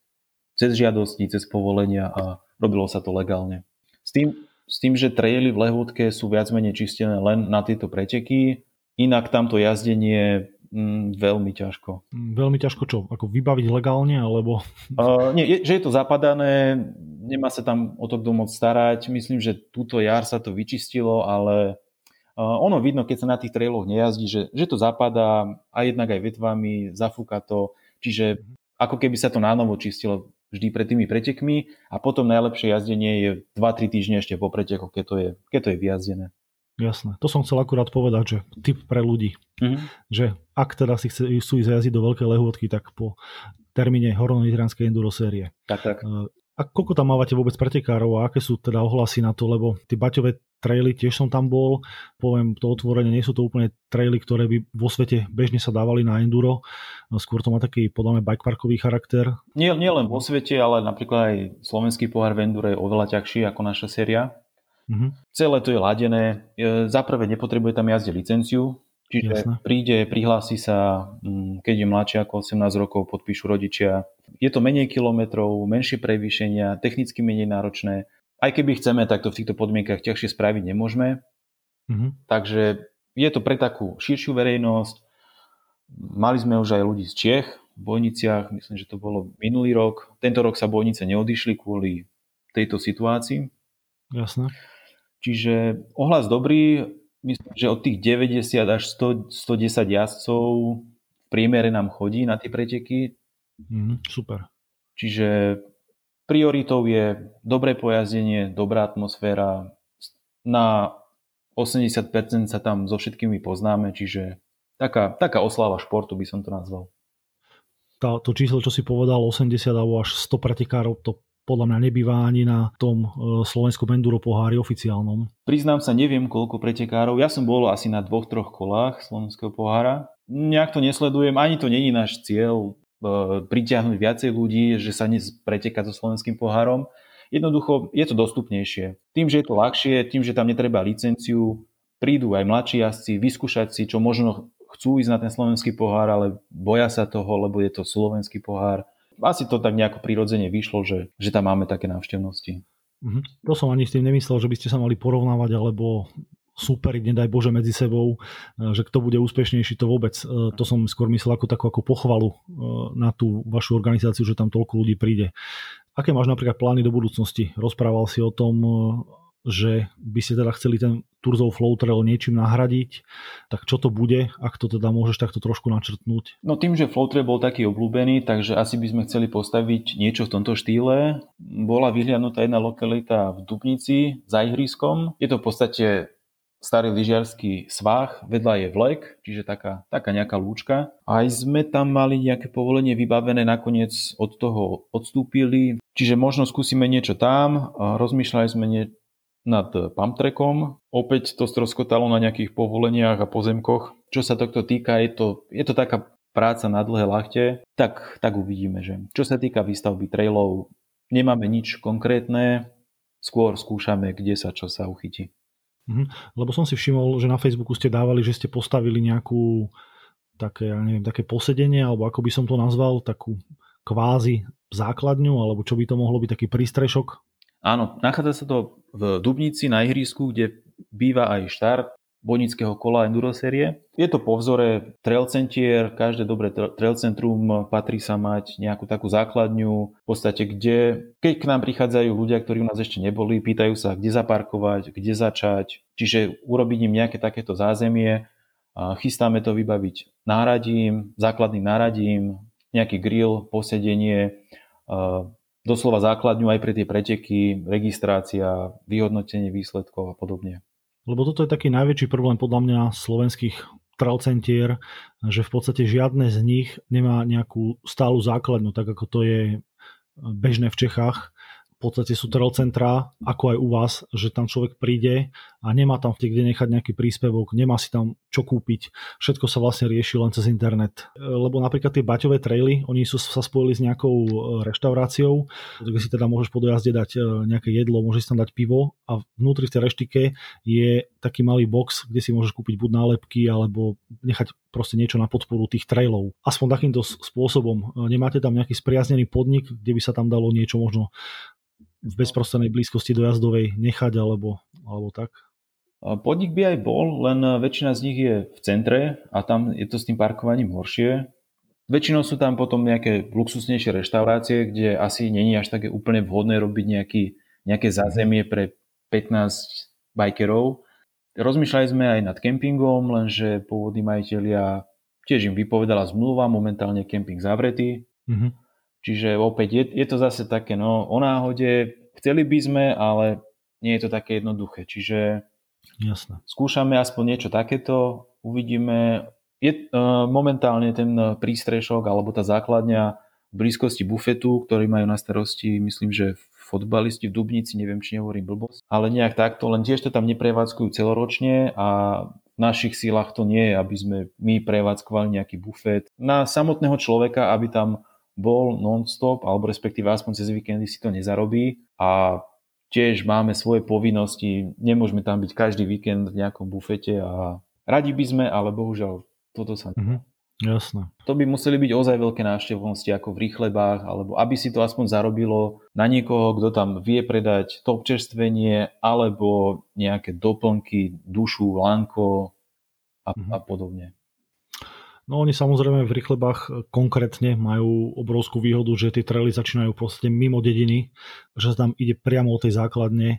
cez žiadosti, cez povolenia a robilo sa to legálne. S tým, s tým že traily v Lehôdke sú viac menej čistené len na tieto preteky, inak tamto jazdenie Mm, veľmi ťažko. Mm, veľmi ťažko čo? Ako vybaviť legálne, alebo... Uh, nie, je, že je to zapadané, nemá sa tam o to kto moc starať. Myslím, že túto jar sa to vyčistilo, ale uh, ono vidno, keď sa na tých trailoch nejazdí, že, že to zapadá a jednak aj vetvami, zafúka to. Čiže ako keby sa to nánovo čistilo vždy pred tými pretekmi a potom najlepšie jazdenie je 2-3 týždne ešte po pretekoch, keď to je, keď to je vyjazdené. Jasné. To som chcel akurát povedať, že typ pre ľudí. Mm-hmm. Že ak teda si chce, chcú ísť jazdiť do veľkej lehôdky, tak po termíne Hornonitranskej enduro série. Tak, tak. A koľko tam mávate vôbec pretekárov a aké sú teda ohlasy na to, lebo tie baťové traily, tiež som tam bol. Poviem to otvorene, nie sú to úplne traily, ktoré by vo svete bežne sa dávali na enduro. Skôr to má taký, podľa mňa, bikeparkový charakter. Nie, nie len vo svete, ale napríklad aj slovenský pohár v enduro je oveľa ťažší ako naša séria. Mm-hmm. Celé to je ladené. Za prvé nepotrebuje tam jazdiť licenciu, Čiže Jasne. príde, prihlási sa, mm, keď je mladšie ako 18 rokov, podpíšu rodičia. Je to menej kilometrov, menšie prevýšenia, technicky menej náročné. Aj keby chceme, tak to v týchto podmienkach ťažšie spraviť nemôžeme. Mm-hmm. Takže je to pre takú širšiu verejnosť. Mali sme už aj ľudí z Čech v Bojniciach, myslím, že to bolo minulý rok. Tento rok sa Bojnice neodišli kvôli tejto situácii. Jasné. Čiže ohlas dobrý, myslím, že od tých 90 až 100, 110 jazdcov v priemere nám chodí na tie preteky. Mm, super. Čiže prioritou je dobré pojazdenie, dobrá atmosféra. Na 80% sa tam so všetkými poznáme, čiže taká, taká oslava športu by som to nazval. Tá, to číslo, čo si povedal, 80 alebo až 100 pretekárov, to podľa mňa nebýva ani na tom e, slovenskom enduro pohári oficiálnom. Priznám sa, neviem koľko pretekárov. Ja som bol asi na dvoch, troch kolách slovenského pohára. Nejak to nesledujem, ani to není náš cieľ e, pritiahnuť viacej ľudí, že sa dnes preteká so slovenským pohárom. Jednoducho je to dostupnejšie. Tým, že je to ľahšie, tým, že tam netreba licenciu, prídu aj mladší jazdci vyskúšať si, čo možno chcú ísť na ten slovenský pohár, ale boja sa toho, lebo je to slovenský pohár asi to tak nejako prirodzene vyšlo, že, že tam máme také návštevnosti. Mm-hmm. To som ani s tým nemyslel, že by ste sa mali porovnávať alebo superiť, nedaj Bože, medzi sebou, e, že kto bude úspešnejší, to vôbec. E, to som skôr myslel ako takú ako pochvalu e, na tú vašu organizáciu, že tam toľko ľudí príde. Aké máš napríklad plány do budúcnosti? Rozprával si o tom, že by ste teda chceli ten Turzov Flow Trail niečím nahradiť, tak čo to bude, ak to teda môžeš takto trošku načrtnúť? No tým, že Flow Trail bol taký obľúbený, takže asi by sme chceli postaviť niečo v tomto štýle. Bola vyhliadnutá jedna lokalita v Dubnici za ihriskom. Je to v podstate starý lyžiarsky svah, vedľa je vlek, čiže taká, taká nejaká lúčka. Aj sme tam mali nejaké povolenie vybavené, nakoniec od toho odstúpili, čiže možno skúsime niečo tam. Rozmýšľali sme nie, nad Pamtrekom. Opäť to stroskotalo na nejakých povoleniach a pozemkoch. Čo sa tohto týka, je to, je to taká práca na dlhé lachte, tak, tak uvidíme, že čo sa týka výstavby trailov, nemáme nič konkrétne, skôr skúšame, kde sa čo sa uchytí. Mhm. Lebo som si všimol, že na Facebooku ste dávali, že ste postavili nejakú také, ja neviem, také posedenie, alebo ako by som to nazval, takú kvázi základňu, alebo čo by to mohlo byť, taký prístrešok Áno, nachádza sa to v Dubnici na ihrisku, kde býva aj štart bojnického kola enduro série. Je to po vzore trail centier, každé dobré trail centrum patrí sa mať nejakú takú základňu, v podstate kde, keď k nám prichádzajú ľudia, ktorí u nás ešte neboli, pýtajú sa, kde zaparkovať, kde začať, čiže urobiť im nejaké takéto zázemie, chystáme to vybaviť náradím, základným náradím, nejaký grill, posedenie, doslova základňu aj pre tie preteky, registrácia, vyhodnotenie výsledkov a podobne. Lebo toto je taký najväčší problém podľa mňa slovenských tralcentier, že v podstate žiadne z nich nemá nejakú stálu základňu, tak ako to je bežné v Čechách podstate sú trail centra, ako aj u vás, že tam človek príde a nemá tam kde nechať nejaký príspevok, nemá si tam čo kúpiť. Všetko sa vlastne rieši len cez internet. Lebo napríklad tie baťové traily, oni sú sa spojili s nejakou e, reštauráciou, kde si teda môžeš po dojazde dať e, nejaké jedlo, môžeš tam dať pivo a vnútri v tej reštike je taký malý box, kde si môžeš kúpiť buď nálepky alebo nechať proste niečo na podporu tých trailov. Aspoň takýmto spôsobom. E, nemáte tam nejaký spriaznený podnik, kde by sa tam dalo niečo možno v bezprostrednej blízkosti dojazdovej nechať alebo, alebo tak? Podnik by aj bol, len väčšina z nich je v centre a tam je to s tým parkovaním horšie. Väčšinou sú tam potom nejaké luxusnejšie reštaurácie, kde asi není až také úplne vhodné robiť nejaký, nejaké zázemie pre 15 bajkerov. Rozmýšľali sme aj nad kempingom, lenže pôvodní majiteľia tiež im vypovedala zmluva, momentálne kemping zavretý. Mm-hmm. Čiže opäť je, je to zase také no, o náhode, chceli by sme, ale nie je to také jednoduché. Čiže Jasne. skúšame aspoň niečo takéto, uvidíme. Je, uh, momentálne ten prístrešok alebo tá základňa v blízkosti bufetu, ktorý majú na starosti, myslím, že fotbalisti v Dubnici, neviem, či nehovorím blbosť, ale nejak takto, len tiež to tam neprevádzkujú celoročne a v našich sílach to nie je, aby sme my prevádzkovali nejaký bufet. Na samotného človeka, aby tam bol non-stop, alebo respektíve aspoň cez víkendy si to nezarobí a tiež máme svoje povinnosti, nemôžeme tam byť každý víkend v nejakom bufete a radi by sme, ale bohužiaľ toto sa mm-hmm. Jasné. To by museli byť ozaj veľké návštevnosti ako v rýchlebách, alebo aby si to aspoň zarobilo na niekoho, kto tam vie predať to občerstvenie, alebo nejaké doplnky, dušu, lanko a, mm-hmm. a podobne. No oni samozrejme v rýchlebách konkrétne majú obrovskú výhodu, že tie traily začínajú proste mimo dediny, že sa tam ide priamo od tej základne.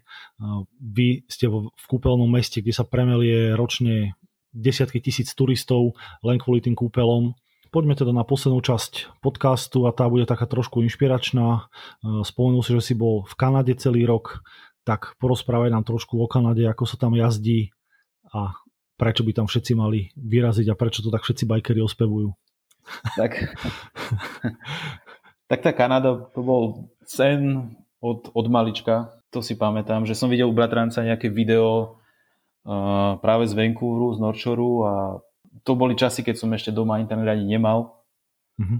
Vy ste v kúpeľnom meste, kde sa premelie ročne desiatky tisíc turistov len kvôli tým kúpelom. Poďme teda na poslednú časť podcastu a tá bude taká trošku inšpiračná. E, spomenul si, že si bol v Kanade celý rok, tak porozprávaj nám trošku o Kanade, ako sa tam jazdí a prečo by tam všetci mali vyraziť a prečo to tak všetci bajkeri ospevujú. Tak, tak tá Kanada, to bol sen od, od malička, to si pamätám, že som videl u bratranca nejaké video práve z Vancouveru, z Norchoru a to boli časy, keď som ešte doma internet ani nemal. Mm-hmm.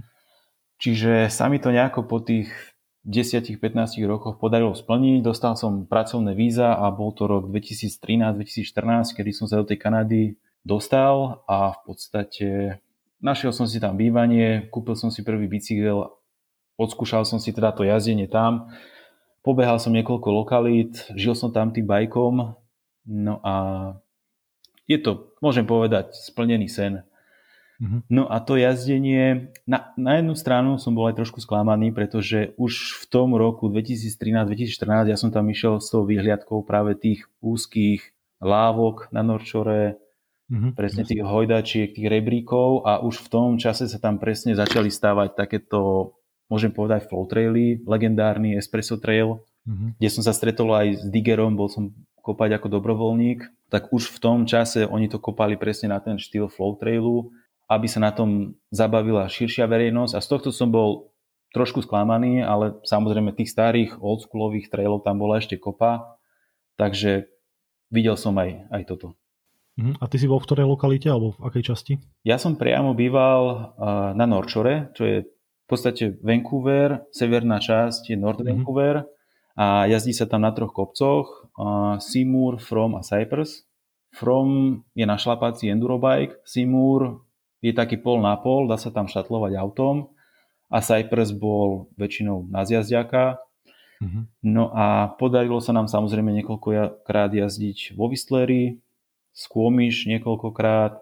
Čiže sa mi to nejako po tých 10-15 rokoch podarilo splniť. Dostal som pracovné víza a bol to rok 2013-2014, kedy som sa do tej Kanady dostal a v podstate našiel som si tam bývanie, kúpil som si prvý bicykel, odskúšal som si teda to jazdenie tam, pobehal som niekoľko lokalít, žil som tam tým bajkom, No a je to, môžem povedať, splnený sen. Mm-hmm. No a to jazdenie, na, na jednu stranu som bol aj trošku sklamaný, pretože už v tom roku 2013-2014 ja som tam išiel s tou výhliadkou práve tých úzkých lávok na Norčore, mm-hmm. presne tých hojdačiek, tých rebríkov a už v tom čase sa tam presne začali stávať takéto, môžem povedať, flow traily, legendárny espresso trail, mm-hmm. kde som sa stretol aj s Diggerom, bol som kopať ako dobrovoľník, tak už v tom čase oni to kopali presne na ten štýl flow trailu, aby sa na tom zabavila širšia verejnosť a z tohto som bol trošku sklamaný, ale samozrejme tých starých oldschoolových trailov tam bola ešte kopa, takže videl som aj, aj toto. Mhm. A ty si bol v ktorej lokalite alebo v akej časti? Ja som priamo býval na Norčore, čo je v podstate Vancouver, severná časť je North mm-hmm. Vancouver a jazdí sa tam na troch kopcoch, Seymour, From a Cypress. From je na šlapací endurobike, Seymour je taký pol na pol, dá sa tam šatlovať autom a Cypress bol väčšinou na zjazdiaka. Mm-hmm. No a podarilo sa nám samozrejme niekoľkokrát jazdiť vo Whistleri, Squamish niekoľkokrát,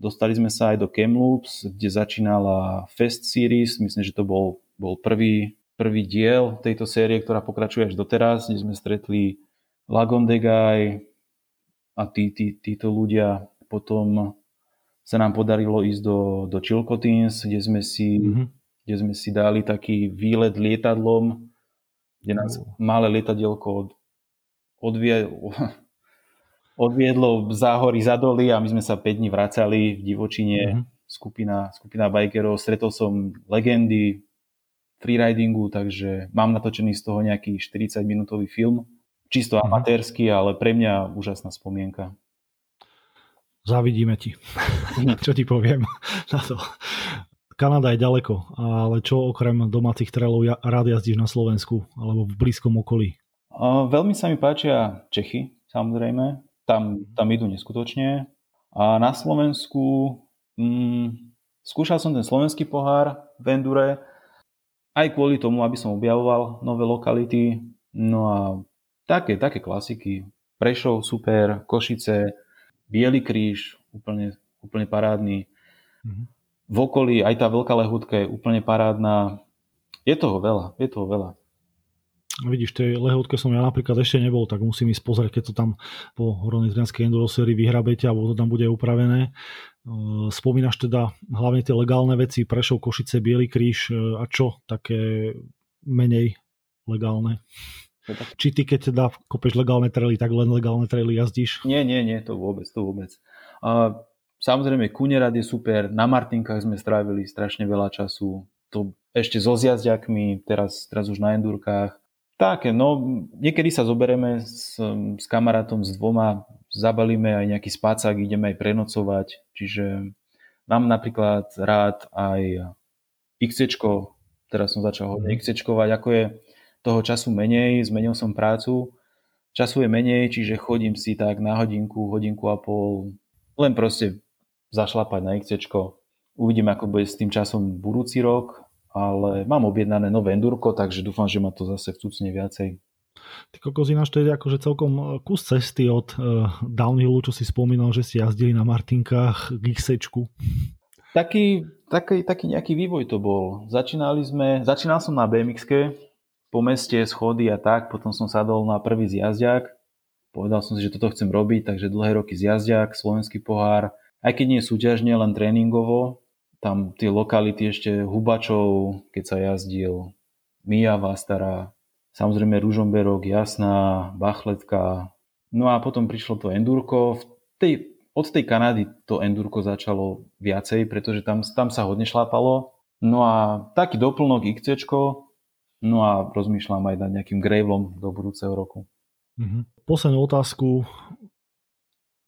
dostali sme sa aj do Kamloops, kde začínala Fest Series, myslím, že to bol, bol prvý prvý diel tejto série, ktorá pokračuje až doteraz, kde sme stretli Lagondegaj a tí, tí, títo ľudia. Potom sa nám podarilo ísť do, do Chilcotins, kde sme, si, mm-hmm. kde sme si dali taký výlet lietadlom, kde nás oh. malé lietadielko od, odvie, *laughs* odviedlo za hory, za doly a my sme sa 5 dní vracali v divočine. Mm-hmm. Skupina, skupina bikerov, stretol som legendy, freeridingu, takže mám natočený z toho nejaký 40 minútový film. Čisto mhm. amatérsky, ale pre mňa úžasná spomienka. Zavidíme ti. *laughs* čo ti poviem na to. Kanada je ďaleko, ale čo okrem domácich trailov ja, rád jazdíš na Slovensku alebo v blízkom okolí? Uh, veľmi sa mi páčia Čechy, samozrejme. Tam, tam idú neskutočne. A na Slovensku mm, skúšal som ten slovenský pohár v Endure, aj kvôli tomu, aby som objavoval nové lokality. No a také, také klasiky. Prešov, super, Košice, Bielý kríž, úplne, úplne parádny. Mm-hmm. V okolí aj tá veľká lehutka je úplne parádna. Je toho veľa, je toho veľa. Vidíš, tej lehotke som ja napríklad ešte nebol, tak musím ísť pozrieť, keď to tam po Horonitrianskej enduro sérii vyhrabete, alebo to tam bude upravené. Ehm, spomínaš teda hlavne tie legálne veci, Prešov, Košice, Bielý kríž ehm, a čo také menej legálne? Či ty keď teda kopeš legálne traily, tak len legálne traily jazdíš? Nie, nie, nie, to vôbec, to vôbec. A, samozrejme, Kunerad je super, na Martinkách sme strávili strašne veľa času, to ešte so zjazdiakmi, teraz, teraz už na endurkách. Také, no niekedy sa zoberieme s, s kamarátom, s dvoma, zabalíme aj nejaký spácak, ideme aj prenocovať, čiže mám napríklad rád aj XC, teraz som začal hodne mhm. XCčkovať, ako je toho času menej, zmenil som prácu, času je menej, čiže chodím si tak na hodinku, hodinku a pol, len proste zašlapať na XCčko. Uvidím, ako bude s tým časom budúci rok, ale mám objednané nové endurko, takže dúfam, že ma to zase vcucne viacej. Ty kokos ináč to je akože celkom e, kus cesty od uh, downhillu, čo si spomínal, že ste jazdili na Martinkách k XC. Taký, taký, taký nejaký vývoj to bol. Začínali sme, začínal som na bmx po meste, schody a tak, potom som sadol na prvý zjazdiak. Povedal som si, že toto chcem robiť, takže dlhé roky zjazdiak, slovenský pohár, aj keď nie súťažne, len tréningovo, tam tie lokality ešte Hubačov, keď sa jazdil, Mijava stará, samozrejme Ružomberok, Jasná, Bachletka. No a potom prišlo to Endurko. V tej, od tej Kanady to Endurko začalo viacej, pretože tam, tam sa hodne šlápalo. No a taký doplnok XC, no a rozmýšľam aj nad nejakým Gravelom do budúceho roku. Mm-hmm. Poslednú otázku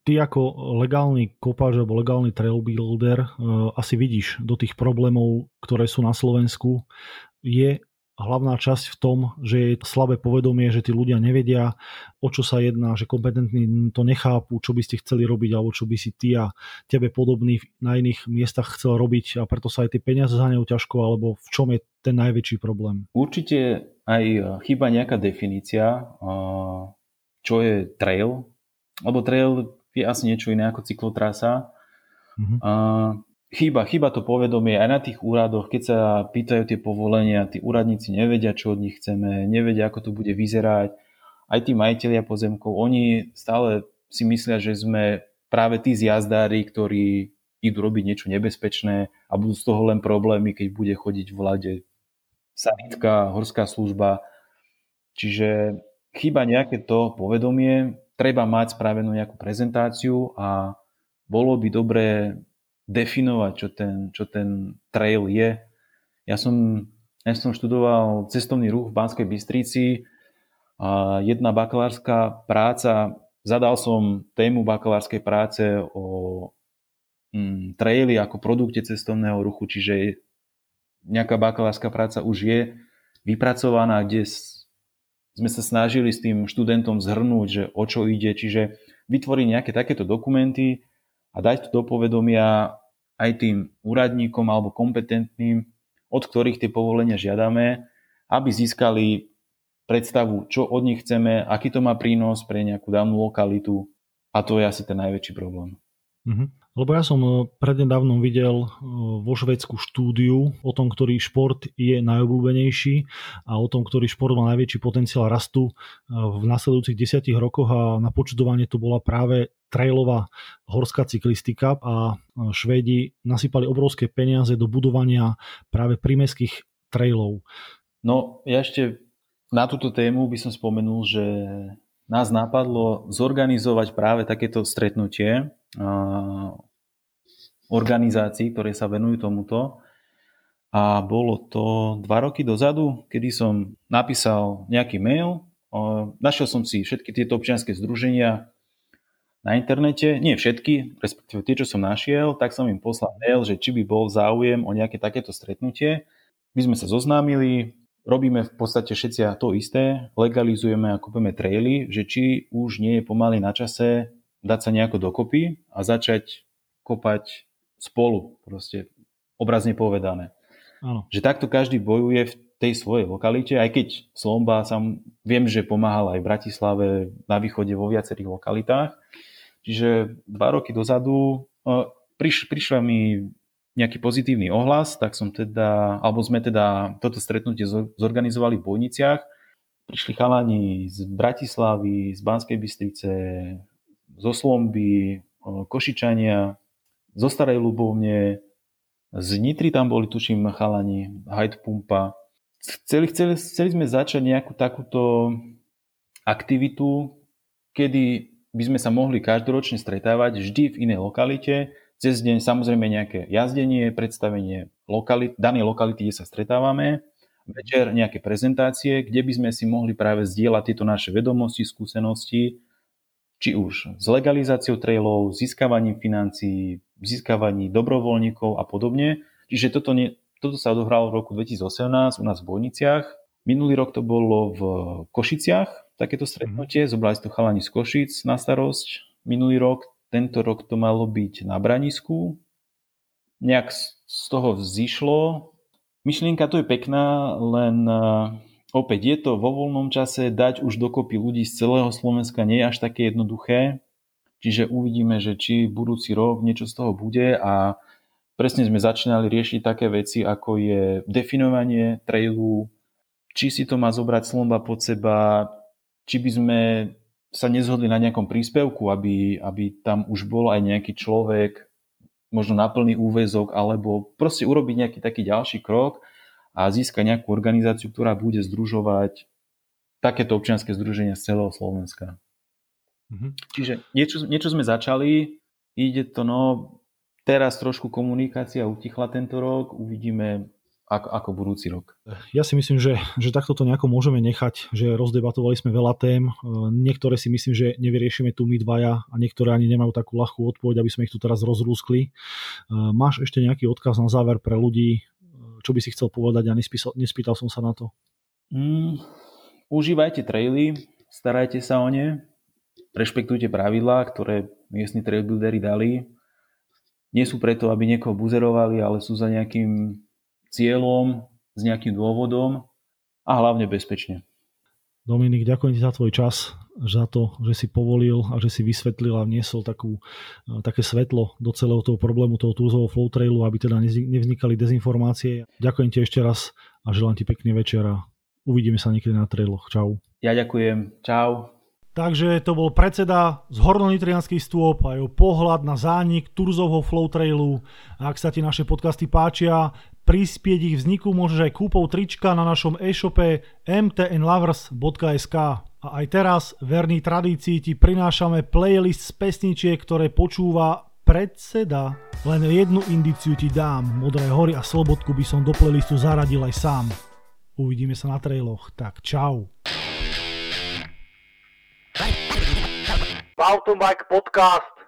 ty ako legálny kopáč alebo legálny trailbuilder uh, asi vidíš do tých problémov, ktoré sú na Slovensku. Je hlavná časť v tom, že je slabé povedomie, že tí ľudia nevedia, o čo sa jedná, že kompetentní to nechápu, čo by ste chceli robiť, alebo čo by si ty a tebe podobný na iných miestach chcel robiť a preto sa aj tie peniaze zaňajú ťažko, alebo v čom je ten najväčší problém? Určite aj chýba nejaká definícia, čo je trail, lebo trail je asi niečo iné ako cyklotrasa. Mm-hmm. Chýba, chýba to povedomie aj na tých úradoch, keď sa pýtajú tie povolenia, tí úradníci nevedia, čo od nich chceme, nevedia, ako to bude vyzerať. Aj tí majiteľia pozemkov, oni stále si myslia, že sme práve tí zjazdári, ktorí idú robiť niečo nebezpečné a budú z toho len problémy, keď bude chodiť v vlade sanitka, horská služba. Čiže chýba nejaké to povedomie, treba mať spravenú nejakú prezentáciu a bolo by dobré definovať, čo ten, čo ten trail je. Ja som, ja som študoval cestovný ruch v Banskej Bystrici a jedna bakalárska práca, zadal som tému bakalárskej práce o mm, traily ako produkte cestovného ruchu, čiže nejaká bakalárska práca už je vypracovaná, kde sme sa snažili s tým študentom zhrnúť, že o čo ide, čiže vytvoriť nejaké takéto dokumenty a dať to do povedomia aj tým úradníkom alebo kompetentným, od ktorých tie povolenia žiadame, aby získali predstavu, čo od nich chceme, aký to má prínos pre nejakú danú lokalitu a to je asi ten najväčší problém. Mm-hmm. Lebo ja som e, prednedávnom videl e, vo Švedsku štúdiu o tom, ktorý šport je najobľúbenejší a o tom, ktorý šport má najväčší potenciál rastu e, v nasledujúcich desiatich rokoch a na počudovanie to bola práve trailová horská cyklistika a Švédi nasypali obrovské peniaze do budovania práve primeských trailov. No ja ešte na túto tému by som spomenul, že nás napadlo zorganizovať práve takéto stretnutie organizácií, ktoré sa venujú tomuto. A bolo to dva roky dozadu, kedy som napísal nejaký mail. Našiel som si všetky tieto občianske združenia na internete, nie všetky, respektíve tie, čo som našiel, tak som im poslal mail, že či by bol záujem o nejaké takéto stretnutie. My sme sa zoznámili, robíme v podstate všetci to isté, legalizujeme a kúpeme traily, že či už nie je pomaly na čase dať sa nejako dokopy a začať kopať spolu, proste obrazne povedané. Áno. Že takto každý bojuje v tej svojej lokalite, aj keď Slomba sam viem, že pomáhal aj v Bratislave, na východe vo viacerých lokalitách. Čiže dva roky dozadu priš, prišla mi nejaký pozitívny ohlas, tak som teda, alebo sme teda toto stretnutie zorganizovali v Bojniciach. Prišli chalani z Bratislavy, z Banskej Bystrice, zo Slomby, Košičania, zo Starej Ľubovne, z Nitry tam boli, tuším, chalani, Hyde Pumpa. Chceli, chceli, chceli sme začať nejakú takúto aktivitu, kedy by sme sa mohli každoročne stretávať vždy v inej lokalite, Cez deň samozrejme nejaké jazdenie, predstavenie lokalit, danej lokality, kde sa stretávame, večer nejaké prezentácie, kde by sme si mohli práve zdieľať tieto naše vedomosti, skúsenosti, či už s legalizáciou trailov, získavaním financií, získavaním dobrovoľníkov a podobne. Čiže toto, nie, toto sa odohralo v roku 2018 u nás v Bojniciach. Minulý rok to bolo v Košiciach, takéto stretnutie, zobrali to chalani z Košic na starosť minulý rok, tento rok to malo byť na Branisku. Nejak z toho vzýšlo. Myšlienka to je pekná, len opäť je to vo voľnom čase dať už dokopy ľudí z celého Slovenska nie je až také jednoduché. Čiže uvidíme, že či budúci rok niečo z toho bude a presne sme začínali riešiť také veci, ako je definovanie trailu, či si to má zobrať slomba pod seba, či by sme sa nezhodli na nejakom príspevku, aby, aby tam už bol aj nejaký človek, možno na plný úvezok, alebo proste urobiť nejaký taký ďalší krok a získať nejakú organizáciu, ktorá bude združovať takéto občianske združenia z celého Slovenska. Mm-hmm. Čiže niečo, niečo sme začali, ide to no, teraz trošku komunikácia utichla tento rok, uvidíme, ako, ako budúci rok. Ja si myslím, že, že takto to nejako môžeme nechať, že rozdebatovali sme veľa tém, e, niektoré si myslím, že nevyriešime tu my dvaja a niektoré ani nemajú takú ľahkú odpoveď, aby sme ich tu teraz rozrúskli. E, máš ešte nejaký odkaz na záver pre ľudí, čo by si chcel povedať a nespísal, nespýtal som sa na to? Mm, užívajte traily, starajte sa o ne, rešpektujte pravidlá, ktoré miestni trailbuildery dali. Nie sú preto, aby niekoho buzerovali, ale sú za nejakým cieľom, s nejakým dôvodom a hlavne bezpečne. Dominik, ďakujem ti za tvoj čas, za to, že si povolil a že si vysvetlil a vniesol takú, e, také svetlo do celého toho problému toho Turzového flow trailu, aby teda nevznikali dezinformácie. Ďakujem ti ešte raz a želám ti pekný večer a uvidíme sa niekedy na trailoch. Čau. Ja ďakujem. Čau. Takže to bol predseda z Hornonitrianských stôp a jeho pohľad na zánik Turzovho flow trailu. Ak sa ti naše podcasty páčia, prispieť ich vzniku môžeš aj kúpou trička na našom e-shope mtnlovers.sk. A aj teraz, verný tradícii, ti prinášame playlist z pesničiek, ktoré počúva predseda. Len jednu indiciu ti dám, Modré hory a Slobodku by som do playlistu zaradil aj sám. Uvidíme sa na trailoch, tak čau. Mountain Bike Podcast